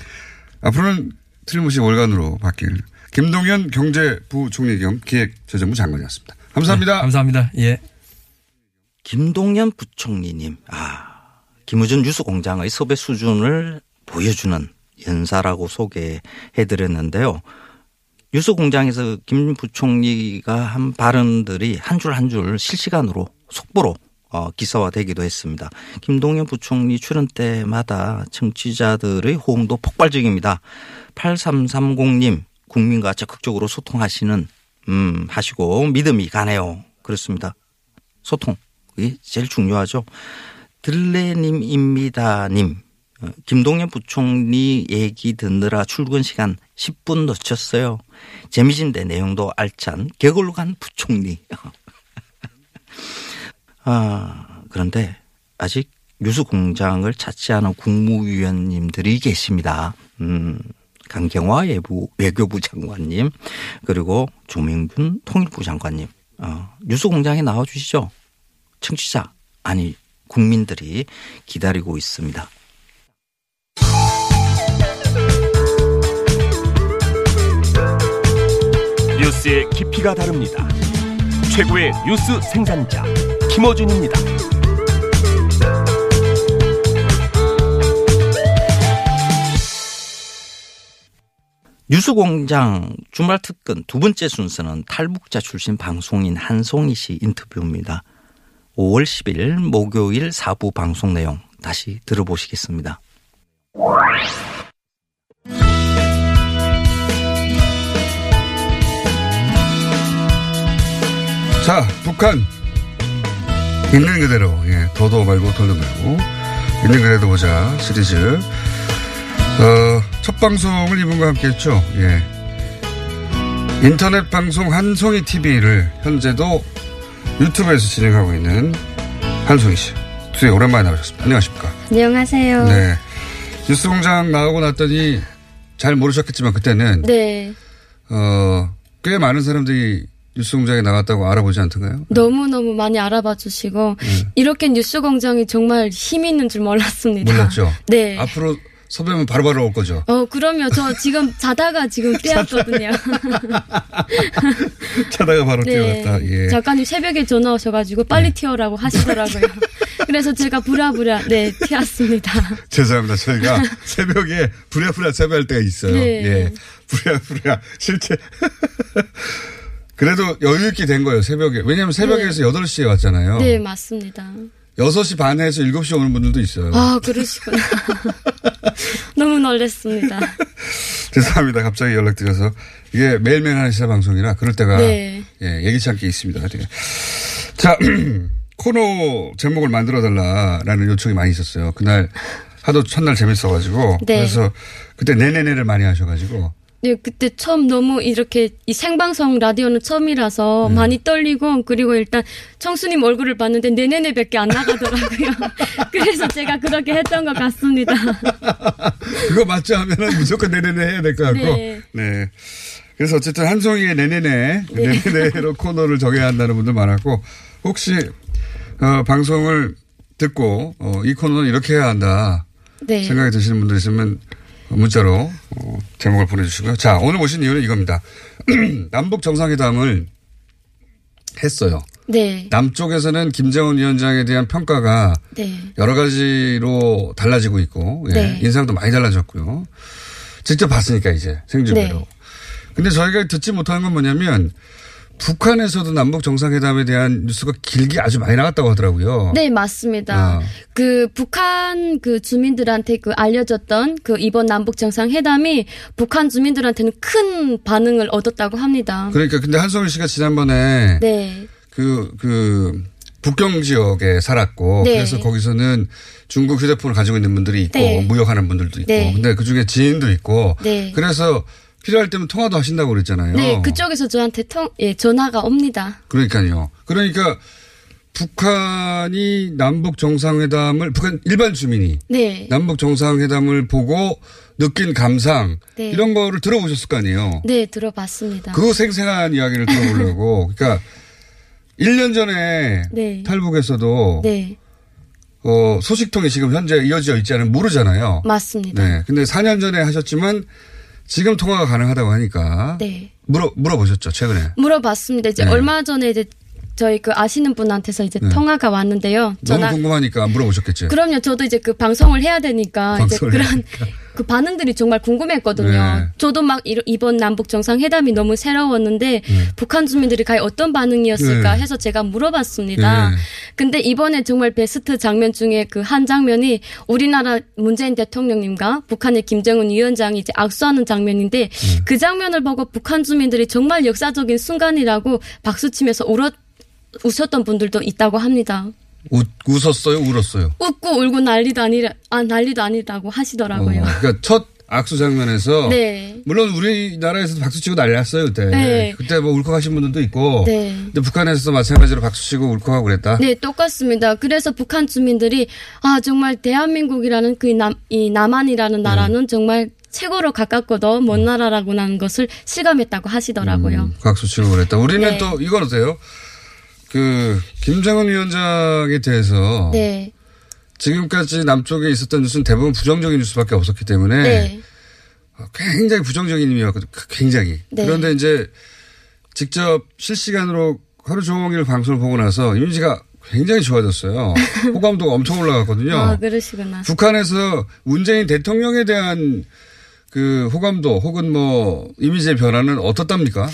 S3: 앞으로는 틀림없이 월간으로 바뀔 김동연 경제부총리 겸 기획재정부 장관이었습니다. 감사합니다.
S4: 감사합니다. 예.
S2: 김동연 부총리님, 아, 김우준 뉴스공장의 섭외 수준을 보여주는 연사라고 소개해드렸는데요. 뉴스 공장에서 김 부총리가 한 발언들이 한 줄 한 줄 실시간으로 속보로 어, 기사화되기도 했습니다. 김동연 부총리 출연 때마다 청취자들의 호응도 폭발적입니다. 8330님 국민과 적극적으로 소통하시는 음 하시고 믿음이 가네요. 그렇습니다. 소통 그게 제일 중요하죠. 들레님입니다님 어, 김동연 부총리 얘기 듣느라 출근 시간 10분 놓쳤어요. 재미진데 내용도 알찬 개걸로 간 부총리. 아 그런데 아직 뉴스 공장을 찾지 않은 국무위원님들이 계십니다. 음. 강경화 외부, 외교부 장관님, 그리고 조명균 통일부 장관님, 어, 뉴스 공장에 나와 주시죠. 청취자, 아니, 국민들이 기다리고 있습니다.
S5: 뉴스의 깊이가 다릅니다. 최고의 뉴스 생산자 김어준입니다.
S2: 뉴스공장 주말 특근 두 번째 순서는 탈북자 출신 방송인 한송이 씨 인터뷰입니다. 5월 10일 목요일 4부 방송 내용 다시 들어보시겠습니다.
S3: 자, 북한. 있는 그대로, 예, 도도 말고 돌도 말고, 있는 그대로 보자 시리즈. 어, 첫 방송을 이분과 함께 했죠. 예. 인터넷 방송 한송이 TV를 현재도 유튜브에서 진행하고 있는 한송이 씨. 두에 오랜만에 나오셨습니다. 안녕하십니까.
S6: 안녕하세요.
S3: 네. 뉴스 공장 나오고 났더니 잘 모르셨겠지만 그때는,
S6: 네.
S3: 어, 꽤 많은 사람들이 뉴스 공장에 나갔다고 알아보지 않던가요?
S6: 너무너무 많이 알아봐 주시고,
S3: 네.
S6: 이렇게 뉴스 공장이 정말 힘이 있는 줄 몰랐습니다.
S3: 몰랐죠?
S6: 네.
S3: 앞으로 섭외면 바로바로 올 거죠.
S6: 어, 그러면 저 지금 자다가 지금 깨었거든요.
S3: 자다가 바로
S6: 네.
S3: 뛰어갔다. 예.
S6: 작가님 새벽에 전화 오셔가지고 빨리 튀어라고 하시더라고요. 그래서 제가 부랴부랴, 네, 튀었습니다.
S3: 죄송합니다. 저희가 새벽에 부랴부랴 섭외할 때가 있어요.
S6: 네.
S3: 예. 부랴부랴 실제 그래도 여유 있게 된 거예요. 새벽에. 왜냐하면 새벽에서 8시에 왔잖아요.
S6: 네, 맞습니다.
S3: 6시 반에서 7시 오는 분들도 있어요.
S6: 아, 그러시구나. 너무 놀랐습니다.
S3: 죄송합니다. 갑자기 연락드려서. 이게 매일매일 하는 시사 방송이라 그럴 때가
S6: 네.
S3: 예, 예기치 않게 있습니다. 네. 자, 코너 제목을 만들어 달라라는 요청이 많이 있었어요. 그날 하도 첫날 재밌어가지고.
S6: 네.
S3: 그래서 그때 네네네를 많이 하셔가지고.
S6: 네, 그때 처음 너무 이렇게 이 생방송 라디오는 처음이라서
S3: 네.
S6: 많이 떨리고 그리고 일단 청수님 얼굴을 봤는데 내내내밖에 안 나가더라고요. 그래서 제가 그렇게 했던 것 같습니다.
S3: 그거 맞지 하면은 무조건 네네네 해야 될 것 같고.
S6: 네.
S3: 네. 그래서 어쨌든 한송이의 네네네, 네네네로 코너를 정해야 한다는 분들 많았고, 혹시, 어, 방송을 듣고, 어, 이 코너는 이렇게 해야 한다.
S6: 네.
S3: 생각이 드시는 분들 있으면 문자로 어, 제목을 보내주시고요. 자, 오늘 모신 이유는 이겁니다. 남북 정상회담을 했어요.
S6: 네.
S3: 남쪽에서는 김정은 위원장에 대한 평가가
S6: 네.
S3: 여러 가지로 달라지고 있고, 예,
S6: 네.
S3: 인상도 많이 달라졌고요. 직접 봤으니까 이제 생중계로.
S6: 네.
S3: 근데 저희가 듣지 못하는 건 뭐냐면 북한에서도 남북 정상회담에 대한 뉴스가 길게 아주 많이 나갔다고 하더라고요.
S6: 네, 맞습니다.
S3: 아.
S6: 그 북한 그 주민들한테 그 알려졌던 그 이번 남북 정상회담이 북한 주민들한테는 큰 반응을 얻었다고 합니다.
S3: 그러니까 근데 한성일 씨가 지난번에
S6: 네.
S3: 그, 그, 북경 지역에 살았고,
S6: 네.
S3: 그래서 거기서는 중국 휴대폰을 가지고 있는 분들이 있고,
S6: 네.
S3: 무역하는 분들도 있고,
S6: 네.
S3: 근데 그 중에 지인도 있고,
S6: 네.
S3: 그래서 필요할 때면 통화도 하신다고 그랬잖아요.
S6: 네, 그쪽에서 저한테 통, 예, 전화가 옵니다.
S3: 그러니까요. 그러니까 북한이 남북 정상회담을, 북한 일반 주민이
S6: 네.
S3: 남북 정상회담을 보고 느낀 감상,
S6: 네.
S3: 이런 거를 들어보셨을 거 아니에요.
S6: 네, 들어봤습니다.
S3: 그 생생한 이야기를 들어보려고. 그러니까 1년 전에
S6: 네.
S3: 탈북에서도
S6: 네,
S3: 어, 소식통이 지금 현재 이어져 있지 않으면 모르잖아요.
S6: 맞습니다.
S3: 네. 근데 4년 전에 하셨지만 지금 통화가 가능하다고 하니까
S6: 네.
S3: 물어 물어보셨죠 최근에.
S6: 물어봤습니다. 이제
S3: 네.
S6: 얼마 전에 이제 저희 그 아시는 분한테서 이제
S3: 네.
S6: 통화가 왔는데요.
S3: 너무 궁금하니까 물어보셨겠죠.
S6: 그럼요. 저도 이제 그 방송을 해야 되니까 이제
S3: 방송을
S6: 그런
S3: 해야
S6: 그 반응들이 정말 궁금했거든요.
S3: 네.
S6: 저도 막 이- 이번 남북 정상회담이 너무 새로웠는데 북한 주민들이 과연 어떤 반응이었을까
S3: 네.
S6: 해서 제가 물어봤습니다.
S3: 네.
S6: 근데 이번에 정말 베스트 장면 중에 그 한 장면이 우리나라 문재인 대통령님과 북한의 김정은 위원장이 이제 악수하는 장면인데
S3: 네.
S6: 그 장면을 보고 북한 주민들이 정말 역사적인 순간이라고 박수치면서 울었 웃었던 분들도 있다고 합니다.
S3: 웃, 웃었어요, 울었어요.
S6: 웃고 울고 난리도 아니라 아 난리도 아니다고 하시더라고요.
S3: 어, 그러니까 첫 악수 장면에서
S6: 네.
S3: 물론 우리나라에서도 박수 치고 난리 났어요 그때.
S6: 네.
S3: 그때 뭐 울컥하신 분들도 있고.
S6: 네.
S3: 근데 북한에서도 마찬가지로 박수 치고 울컥하고 그랬다.
S6: 네, 똑같습니다. 그래서 북한 주민들이 아 정말 대한민국이라는 그 남 이 남한이라는 나라는 정말 최고로 가깝고도 먼 나라라고는 것을 실감했다고 하시더라고요.
S3: 음, 박수 치고 그랬다. 우리는
S6: 네.
S3: 또 이건 어때요? 그 김정은 위원장에 대해서
S6: 네,
S3: 지금까지 남쪽에 있었던 뉴스는 대부분 부정적인 뉴스밖에 없었기 때문에
S6: 네,
S3: 굉장히 부정적인 의미였거든요. 굉장히.
S6: 네.
S3: 그런데 이제 직접 실시간으로 하루 종일 방송을 보고 나서 이미지가 굉장히 좋아졌어요. 호감도가 엄청 올라갔거든요.
S6: 아 그러시구나.
S3: 북한에서 문재인 대통령에 대한 그 호감도 혹은 뭐 이미지의 변화는 어떻답니까?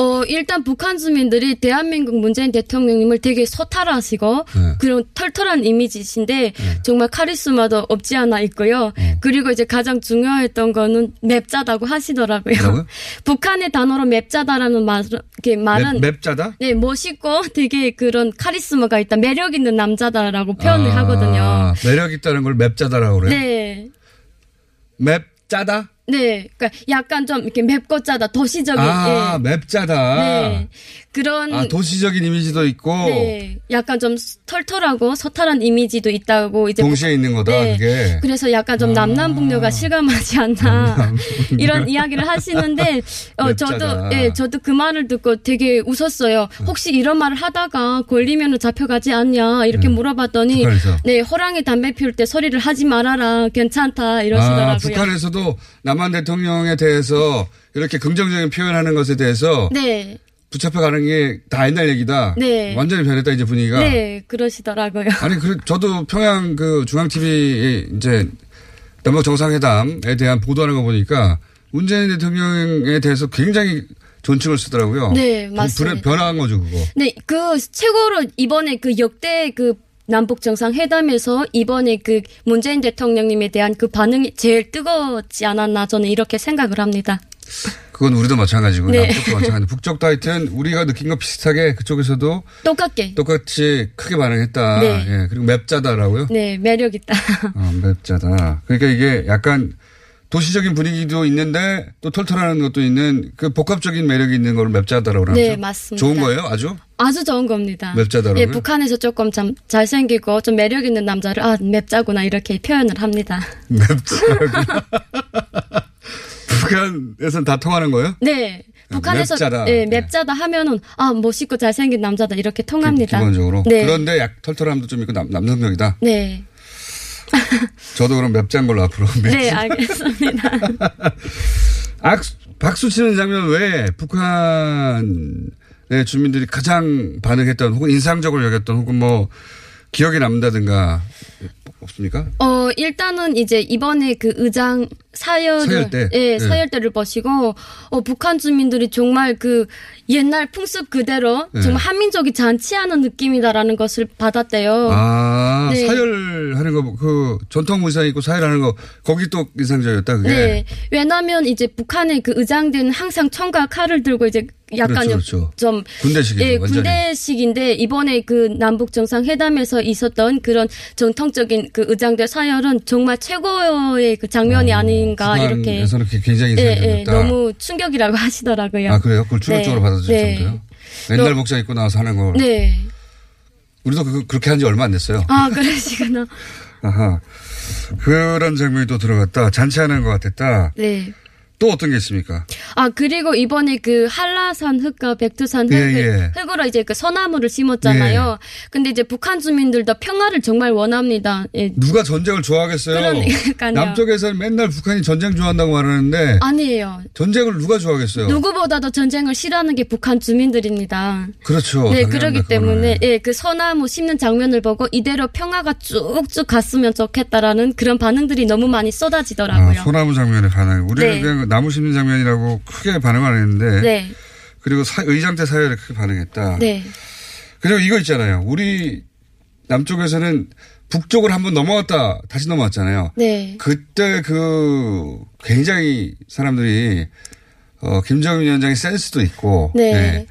S6: 어, 일단 북한 주민들이 대한민국 문재인 대통령님을 되게 소탈하시고
S3: 네.
S6: 그런 털털한 이미지신데 정말 카리스마도 없지 않아 있고요.
S3: 네.
S6: 그리고 이제 가장 중요했던 거는 맵자다고 하시더라고요.
S3: 뭐라고요?
S6: 북한의 단어로 맵자다라는 말, 이렇게 말은
S3: 맵, 맵자다?
S6: 네, 멋있고 되게 그런 카리스마가 있다, 매력 있는 남자다라고 표현을
S3: 아,
S6: 하거든요.
S3: 매력 있다는 걸 맵자다라고 그래요?
S6: 네.
S3: 맵짜다?
S6: 네, 그러니까 약간 좀 이렇게 맵고 짜다 도시적인
S3: 아,
S6: 예.
S3: 맵자다.
S6: 네. 그런
S3: 아, 도시적인 이미지도 있고
S6: 네, 약간 좀 털털하고 서탈한 이미지도 있다고 이제
S3: 동시에 있는 거다,
S6: 네.
S3: 그게.
S6: 그래서 약간 좀
S3: 아.
S6: 남남북녀가 실감하지 않나 이런 이야기를 하시는데 어 저도. 예 저도 그 말을 듣고 되게 웃었어요. 혹시 이런 말을 하다가 걸리면은 잡혀가지 않냐 이렇게 물어봤더니
S3: 네. 북한에서.
S6: 네 호랑이 담배 피울 때 소리를 하지 말아라 괜찮다 이러시더라고요.
S3: 아, 북한에서도 남한 대통령에 대해서 이렇게 긍정적인 표현하는 것에 대해서
S6: 네,
S3: 붙잡혀 가는 게 다 옛날 얘기다.
S6: 네.
S3: 완전히 변했다 이제 분위기가.
S6: 네 그러시더라고요.
S3: 아니 그 저도 평양 그 중앙 TV에 이제 남북 정상회담에 대한 보도하는 거 보니까 문재인 대통령에 대해서 굉장히 존칭을 쓰더라고요.
S6: 네,
S3: 그
S6: 맞습니다.
S3: 변한 거죠 그거.
S6: 네, 그 최고로 이번에 그 역대 그 남북 정상회담에서 이번에 그 문재인 대통령님에 대한 그 반응이 제일 뜨거웠지 않았나 저는 이렇게 생각을 합니다.
S3: 그건 우리도 마찬가지고
S6: 네.
S3: 남쪽도 마찬가지. 북쪽도 하여튼 우리가 느낀 거 비슷하게 그쪽에서도
S6: 똑같게.
S3: 똑같이 크게 반응했다.
S6: 네.
S3: 예, 그리고 맵자다라고요.
S6: 네, 매력 있다.
S3: 어, 맵자다. 그러니까 이게 약간 도시적인 분위기도 있는데 또 털털하는 것도 있는 그 복합적인 매력이 있는 걸 맵자다라고 그러죠.
S6: 네, 맞습니다.
S3: 좋은 거예요, 아주?
S6: 아주 좋은 겁니다.
S3: 맵자다라고요?
S6: 예, 북한에서 조금 참 잘생기고 좀 매력 있는 남자를 아 맵자구나 이렇게 표현을 합니다.
S3: 맵자라고. 북한에서는 다 통하는 거예요?
S6: 네. 북한에서
S3: 맵자다.
S6: 예,
S3: 네.
S6: 맵자다 하면은 아 멋있고 잘생긴 남자다 이렇게 통합니다.
S3: 기 본적으로.
S6: 네.
S3: 그런데 약 털털함도 좀 있고 남, 남성적이다.
S6: 네.
S3: 저도 그럼 맵자인 걸로 앞으로.
S6: 네, 알겠습니다.
S3: 악수, 박수 치는 장면 외에 북한의 주민들이 가장 반응했던 혹은 인상적으로 여겼던 혹은 뭐 기억에 남는다든가 없습니까?
S6: 어, 일단은 이제 이번에 그 의장 사열을,
S3: 사열대.
S6: 예,
S3: 네.
S6: 사열대를 보시고, 어, 북한 주민들이 정말 그 옛날 풍습 그대로
S3: 네.
S6: 정말 한민족이 잔치하는 느낌이다라는 것을 받았대요.
S3: 아,
S6: 네.
S3: 사열하는 거, 그 전통 의상 입고 사열하는 거, 거기 또 인상적이었다, 그게.
S6: 네. 왜냐면 이제 북한의 그 의장대는 항상 총과 칼을 들고 이제 약간
S3: 그렇죠, 그렇죠.
S6: 좀
S3: 군대식이죠,
S6: 예,
S3: 완전히.
S6: 군대식인데 이번에 그 남북 정상 회담에서 있었던 그런 전통적인 그 의장대 사열은 정말 최고의 그 장면이 아닌 가 이렇게
S3: 굉장히
S6: 예. 예, 너무 충격이라고 하시더라고요.
S3: 아, 그래요? 그걸 충격적으로
S6: 네.
S3: 받아주셨는데요?
S6: 네.
S3: 옛날
S6: 너-
S3: 복장 입고 나와서 하는 거.
S6: 네.
S3: 우리도 그, 그렇게 한 지 얼마 안 됐어요.
S6: 아, 그러시구나.
S3: 아하. 그런 장면이 또 들어갔다. 잔치하는 것 같았다.
S6: 네.
S3: 또 어떤 게 있습니까?
S6: 아, 그리고 이번에 그 한라산 흙과 백두산 흙,
S3: 예, 예.
S6: 흙으로 이제 그 소나무를 심었잖아요. 근데 이제 북한 주민들도 평화를 정말 원합니다. 예.
S3: 누가 전쟁을 좋아하겠어요?
S6: 그러니까요.
S3: 남쪽에서는 맨날 북한이 전쟁 좋아한다고 말하는데
S6: 아니에요.
S3: 전쟁을 누가 좋아하겠어요?
S6: 누구보다도 전쟁을 싫어하는 게 북한 주민들입니다.
S3: 그렇죠.
S6: 네, 그러기. 때문에 예, 그 소나무 심는 장면을 보고 이대로 평화가 쭉쭉 갔으면 좋겠다라는 그런 반응들이 너무 많이 쏟아지더라고요.
S3: 아, 소나무 장면에 반응. 우리는
S6: 네.
S3: 그냥 나무 심는 장면이라고 크게 반응 안 했는데
S6: 네,
S3: 그리고 사- 의장대 사열에 크게 반응했다.
S6: 네,
S3: 그리고 이거 있잖아요. 우리 남쪽에서는 북쪽을 한번 넘어갔다 다시 넘어왔잖아요.
S6: 네,
S3: 그때 그 굉장히 사람들이 어, 김정은 위원장의 센스도 있고
S6: 네.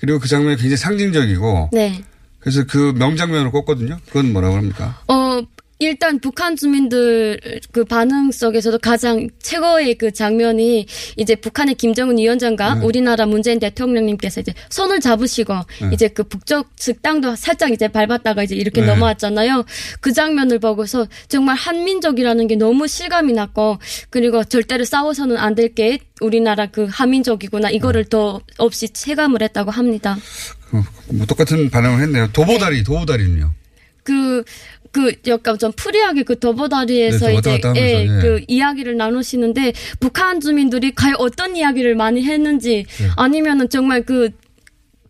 S3: 그리고 그 장면이 굉장히 상징적이고
S6: 네.
S3: 그래서 그 명장면으로 꼽거든요. 그건 뭐라고 합니까?
S6: 어, 일단 북한 주민들 그 반응 속에서도 가장 최고의 그 장면이 이제 북한의 김정은 위원장과
S3: 네.
S6: 우리나라 문재인 대통령님께서 이제 손을 잡으시고 이제 그 북쪽 측 땅도 살짝 이제 밟았다가 이제 이렇게
S3: 네.
S6: 넘어왔잖아요. 그 장면을 보고서 정말 한민족이라는 게 너무 실감이 났고 그리고 절대로 싸워서는 안 될 게 우리나라 그 한민족이구나 이거를 더 없이 체감을 했다고 합니다.
S3: 그, 뭐 똑같은 반응을 했네요. 도보다리, 도보다리는요.
S6: 그, 그, 약간 좀 free하게 그 도보다리에서
S3: 네,
S6: 이제,
S3: 갔다 하면서,
S6: 예,
S3: 예.
S6: 그 이야기를 나누시는데, 북한 주민들이 과연 어떤 이야기를 많이 했는지,
S3: 네.
S6: 아니면은 정말 그,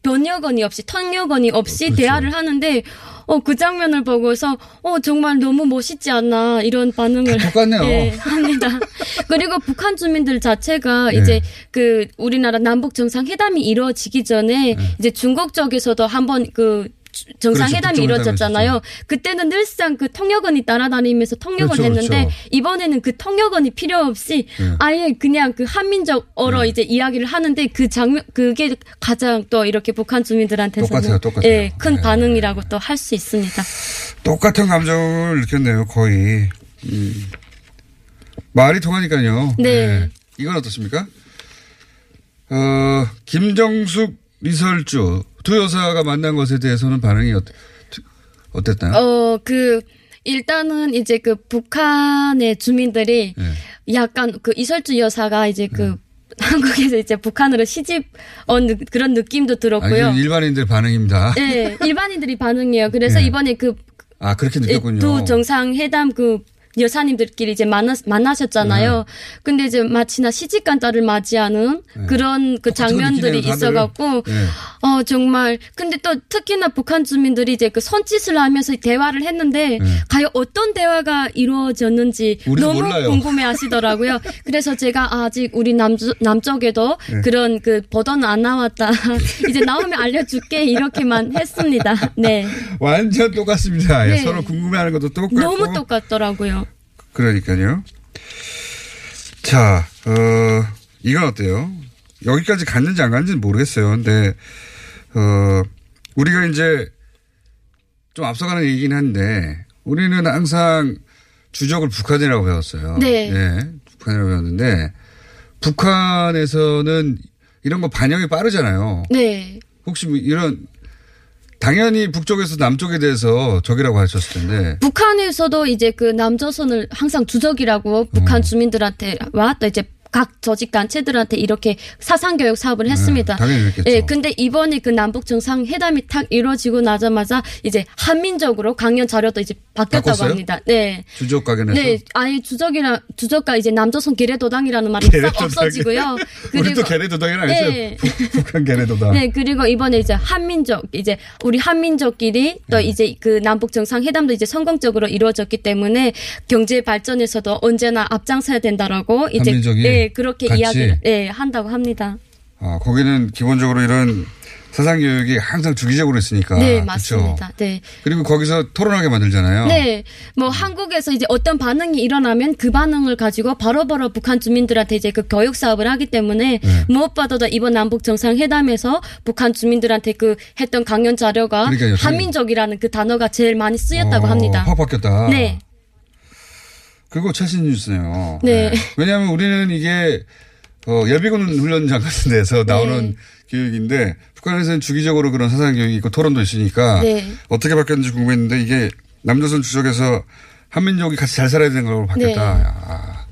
S6: 번역원이 없이, 통역원이 없이
S3: 그렇죠.
S6: 대화를 하는데, 어, 그 장면을 보고서, 어, 정말 너무 멋있지 않나, 이런 반응을.
S3: 다 똑같네요.
S6: 예, 합니다. 그리고 북한 주민들 자체가
S3: 네.
S6: 이제 그 우리나라 남북 정상회담이 이루어지기 전에
S3: 네.
S6: 이제 중국 쪽에서도 한번 그 주- 정상회담이
S3: 그렇죠.
S6: 이루어졌잖아요. 그때는 늘상 그 통역원이 따라다니면서 통역을
S3: 그렇죠,
S6: 했는데
S3: 그렇죠.
S6: 이번에는 그 통역원이 필요 없이
S3: 네.
S6: 아예 그냥 그 한민족어로 이제 이야기를 하는데 그 장면 그게 가장 또 이렇게 북한 주민들한테서는
S3: 똑같아요, 똑같아요.
S6: 예, 큰
S3: 네.
S6: 반응이라고 또 할 수 있습니다.
S3: 똑같은 감정을 느꼈네요, 거의. 음. 말이 통하니까요.
S6: 네.
S3: 이건 어떻습니까? 어, 김정숙, 이설주 두 여사가 만난 것에 대해서는 반응이 어땠, 어땠나요?
S6: 어, 그, 일단은 이제 그 북한의 주민들이
S3: 네.
S6: 약간 그 이설주 여사가 이제 그 한국에서 이제 북한으로 시집 온 느- 그런 느낌도
S3: 아,
S6: 들었고요.
S3: 이건 일반인들 반응입니다.
S6: 네, 일반인들이 반응이에요. 그래서
S3: 네.
S6: 이번에 그
S3: 아, 그렇게 느꼈군요.
S6: 두 정상회담 그 여사님들끼리 이제 만나, 만나셨잖아요.
S3: 네.
S6: 근데 이제 마치나 시집간 딸을 맞이하는 그런 그 장면들이. 있어갖고,
S3: 네.
S6: 어, 정말. 근데 또 특히나 북한 주민들이 이제 그 손짓을 하면서 대화를 했는데, 과연 어떤 대화가 이루어졌는지
S3: 네.
S6: 너무
S3: 몰라요.
S6: 궁금해 하시더라고요. 그래서 제가 아직 우리 남, 남쪽에도
S3: 네.
S6: 그런 그 버전 안 나왔다. 이제 나오면 알려줄게. 이렇게만 했습니다. 네.
S3: 완전 똑같습니다. 예,
S6: 네.
S3: 서로 궁금해하는 것도 똑같고.
S6: 너무 똑같더라고요.
S3: 그러니까요. 자, 어, 이건 어때요? 여기까지 갔는지 안 갔는지는 모르겠어요. 근데, 어, 우리가 이제 좀 앞서가는 얘기긴 한데, 우리는 항상 주적을 북한이라고 배웠어요.
S6: 네.
S3: 예, 북한이라고 배웠는데, 북한에서는 이런 거 반영이 빠르잖아요.
S6: 네.
S3: 혹시 뭐 이런, 당연히 북쪽에서 남쪽에 대해서 적이라고 하셨을 텐데,
S6: 북한에서도 이제 그 남조선을 항상 주적이라고 북한
S3: 음.
S6: 주민들한테 와 또 이제 각 조직 단체들한테 이렇게 사상 교육 사업을 했습니다.
S3: 네, 당연히 그랬겠죠.
S6: 예, 근데 이번에 그 남북 정상 회담이 탁 이루어지고 나자마자 이제 한민족으로 강연 자료도 이제 바뀌었다고
S3: 바꿨어요?
S6: 합니다. 네.
S3: 주적 가견에서.
S6: 네, 아예 주적이라 주적과 이제 남조선 계례도당이라는 말이 싹. 없어지고요.
S3: 우리도 계례도당이라 안 했어요.
S6: 네.
S3: 북한 계례도당.
S6: 네, 그리고 이번에 이제 한민족, 이제 우리 한민족끼리 또
S3: 네.
S6: 이제 그 남북 정상 회담도 이제 성공적으로 이루어졌기 때문에 경제 발전에서도 언제나 앞장서야 된다라고 이제
S3: 한민족이
S6: 네, 그렇게
S3: 같이?
S6: 이야기를 네, 한다고 합니다.
S3: 아, 거기는 기본적으로 이런 사상 교육이 항상 주기적으로 있으니까.
S6: 네,
S3: 그쵸?
S6: 맞습니다. 네.
S3: 그리고 거기서 토론하게 만들잖아요.
S6: 네, 뭐 한국에서 이제 어떤 반응이 일어나면 그 반응을 가지고 바로 바로 북한 주민들한테 이제 그 교육 사업을 하기 때문에
S3: 네.
S6: 무엇보다도 이번 남북 정상회담에서 북한 주민들한테 그 했던 강연 자료가
S3: 그러니까요.
S6: 한민족이라는 그 단어가 제일 많이 쓰였다고
S3: 어,
S6: 합니다.
S3: 확 바뀌었다.
S6: 네.
S3: 그거 최신 뉴스네요.
S6: 네.
S3: 왜냐하면 우리는 이게 어, 예비군 훈련장 같은 데서 나오는
S6: 네.
S3: 교육인데 북한에서는 주기적으로 그런 사상 교육이 있고 토론도 있으니까
S6: 네.
S3: 어떻게 바뀌었는지 궁금했는데 이게 남조선 주적에서 한민족이 같이 잘 살아야 되는 걸로 바뀌었다.
S6: 네.
S3: 야,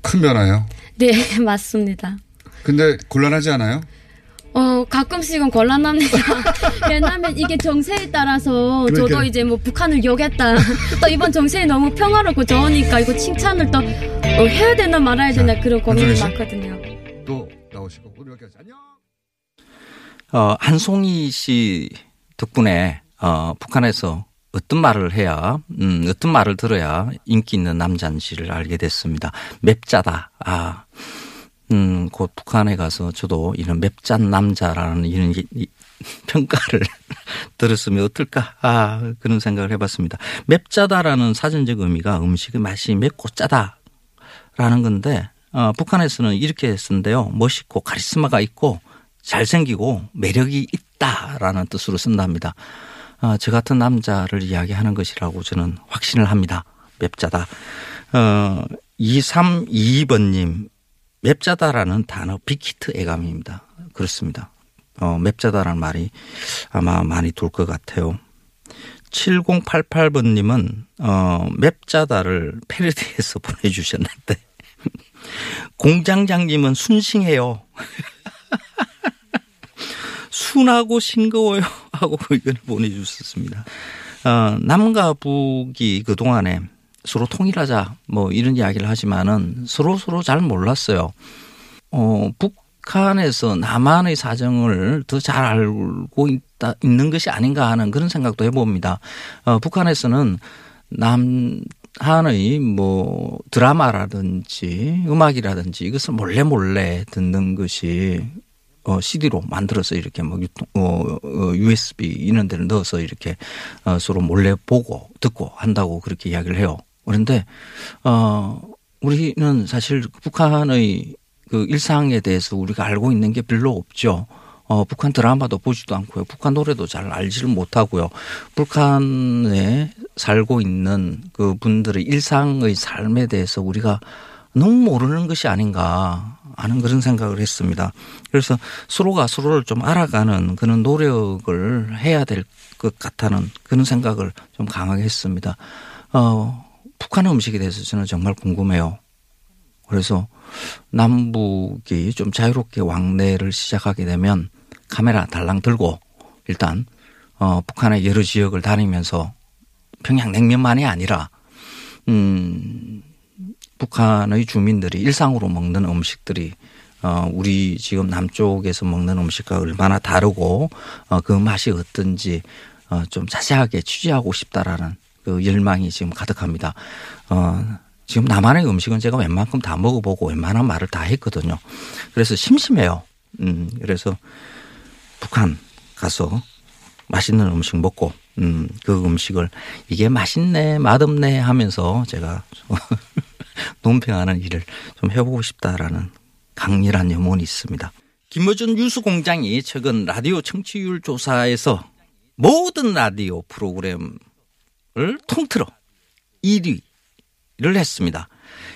S3: 큰 변화요.
S6: 네, 맞습니다.
S3: 근데 곤란하지 않아요?
S6: 어, 가끔씩은 곤란합니다. 왜냐하면 이게 정세에 따라서 저도
S3: 그러니까요.
S6: 이제 뭐 북한을 욕했다. 또 이번 정세에 너무 평화롭고 좋으니까 이거 칭찬을 또 어, 해야 되나 말아야 되나 그런 고민이? 많거든요.
S3: 또 나오시고 우리 여기까지 안녕.
S2: 어, 한송이 씨 덕분에 어, 북한에서 어떤 말을 해야, 음, 어떤 말을 들어야 인기 있는 남자인지를 알게 됐습니다. 맵자다. 아, 음, 곧 북한에 가서 저도 이런 맵짠 남자라는 이런 이- 이 평가를 들었으면 어떨까? 아, 그런 생각을 해봤습니다. 맵자다라는 사전적 의미가 음식의 맛이 맵고 짜다라는 건데, 어, 북한에서는 이렇게 쓰는데요. 멋있고 카리스마가 있고 잘생기고 매력이 있다라는 뜻으로 쓴답니다. 어, 저 같은 남자를 이야기하는 것이라고 저는 확신을 합니다. 맵자다. 어, 2322번님, 맵자다라는 단어 빅히트 애감입니다. 그렇습니다. 어, 맵자다라는 말이 아마 많이 돌 것 같아요. 7088번님은, 어, 맵자다를 패러디해서 보내주셨는데, 공장장님은 순싱해요. 순하고 싱거워요. 하고 의견을 보내주셨습니다. 어, 남과 북이 그동안에 서로 통일하자 뭐 이런 이야기를 하지만은 서로 서로 잘 몰랐어요. 어, 북한에서 남한의 사정을 더 잘 알고 있다, 있는 것이 아닌가 하는 그런 생각도 해봅니다. 어, 북한에서는 남 한의 뭐 드라마라든지 음악이라든지 이것을 몰래 몰래 듣는 것이 어, CD로 만들어서 이렇게 뭐 유통, 어, 어, USB 이런 데를 넣어서 이렇게 어, 서로 몰래 보고 듣고 한다고 그렇게 이야기를 해요. 그런데, 어, 우리는 사실 북한의 그 일상에 대해서 우리가 알고 있는 게 별로 없죠. 어, 북한 드라마도 보지도 않고요. 북한 노래도 잘 알지를 못하고요. 북한에 살고 있는 그 분들의 일상의 삶에 대해서 우리가 너무 모르는 것이 아닌가 하는 그런 생각을 했습니다. 그래서 서로가 서로를 좀 알아가는 그런 노력을 해야 될 것 같다는 그런 생각을 좀 강하게 했습니다. 어, 북한 음식에 대해서 저는 정말 궁금해요. 그래서 남북이 좀 자유롭게 왕래를 시작하게 되면 카메라 달랑 들고 일단 어 북한의 여러 지역을 다니면서 평양 냉면만이 아니라 음 북한의 주민들이 일상으로 먹는 음식들이 어 우리 지금 남쪽에서 먹는 음식과 얼마나 다르고 어 그 맛이 어떤지 어 좀 자세하게 취재하고 싶다라는 그 열망이 지금 가득합니다. 어 지금 남한의 음식은 제가 웬만큼 다 먹어보고 웬만한 말을 다 했거든요. 그래서 심심해요. 음, 그래서 북한 가서 맛있는 음식 먹고, 음, 그 음식을 이게 맛있네, 맛없네 하면서 제가 논평하는 일을 좀 해보고 싶다라는 강렬한 염원이 있습니다. 김어준 뉴스공장이 최근 라디오 청취율 조사에서 모든 라디오 프로그램 을 통틀어 1위 를 했습니다.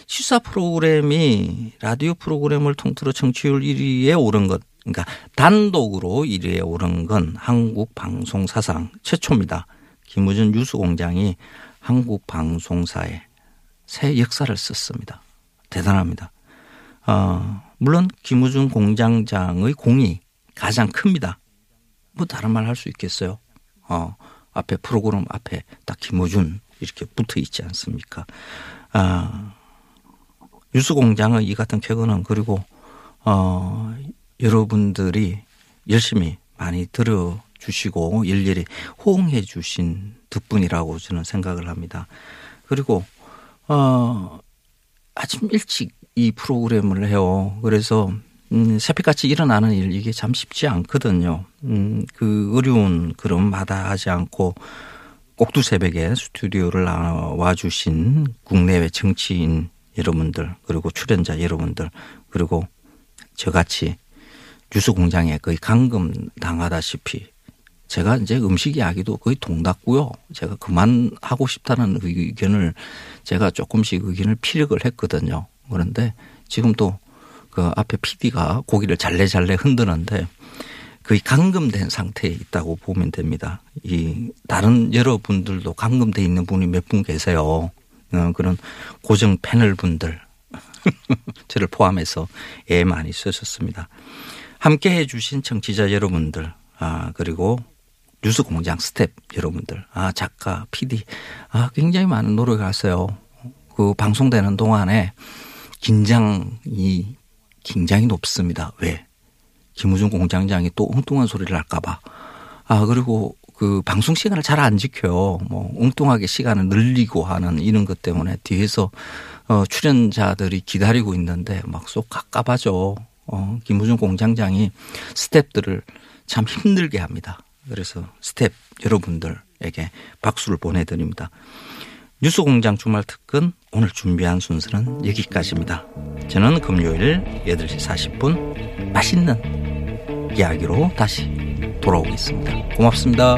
S2: 시사 프로그램이 라디오 프로그램을 통틀어 청취율 1위에 오른 것, 그러니까 단독으로 1위에 오른 건 한국 방송 사상 최초입니다. 김우준 뉴스공장이 한국 방송사에 새 역사를 썼습니다. 대단합니다. 어, 물론 김우준 공장장의 공이 가장 큽니다. 뭐 다른 말 할 수 있겠어요. 어, 앞에 프로그램 앞에 딱 김우준 이렇게 붙어 있지 않습니까? 아, 뉴스공장의 이 같은 쾌거는 그리고 어, 여러분들이 열심히 많이 들어 주시고 일일이 호응해 주신 덕분이라고 저는 생각을 합니다. 그리고 어, 아침 일찍 이 프로그램을 해요. 그래서 음, 새벽같이 일어나는 일 이게 참 쉽지 않거든요. 음, 그 어려운 그런 마다하지 않고 꼭두 새벽에 스튜디오를 나와 주신 국내외 정치인 여러분들 그리고 출연자 여러분들 그리고 저같이 뉴스 공장에 거의 감금 당하다시피 제가 이제 음식 이야기도 거의 동났고요. 제가 그만하고 싶다는 의견을 제가 조금씩 의견을 피력을 했거든요. 그런데 지금 또 그 앞에 PD가 고기를 잘래잘래 흔드는데 거의 감금된 상태에 있다고 보면 됩니다. 이 다른 여러분들도 감금돼 있는 분이 몇 분 계세요. 어, 그런 고정 패널 분들 저를 포함해서 애 많이 쓰셨습니다. 함께 해주신 청취자 여러분들 아 그리고 뉴스 공장 스태프 여러분들 아 작가 PD 아 굉장히 많은 노력을 하세요. 그 방송되는 동안에 긴장이 굉장히 높습니다. 왜? 김어준 공장장이 또 엉뚱한 소리를 할까봐. 아, 그리고 그 방송 시간을 잘 안 지켜요. 뭐 엉뚱하게 시간을 늘리고 하는 이런 것 때문에 뒤에서 어, 출연자들이 기다리고 있는데 막 쏙 가깝아져. 어, 김우중 공장장이 스탭들을 참 힘들게 합니다. 그래서 스탭 여러분들에게 박수를 보내드립니다. 뉴스공장 주말 특근 오늘 준비한 순서는 여기까지입니다. 저는 금요일 8시 40분 맛있는 이야기로 다시 돌아오겠습니다. 고맙습니다.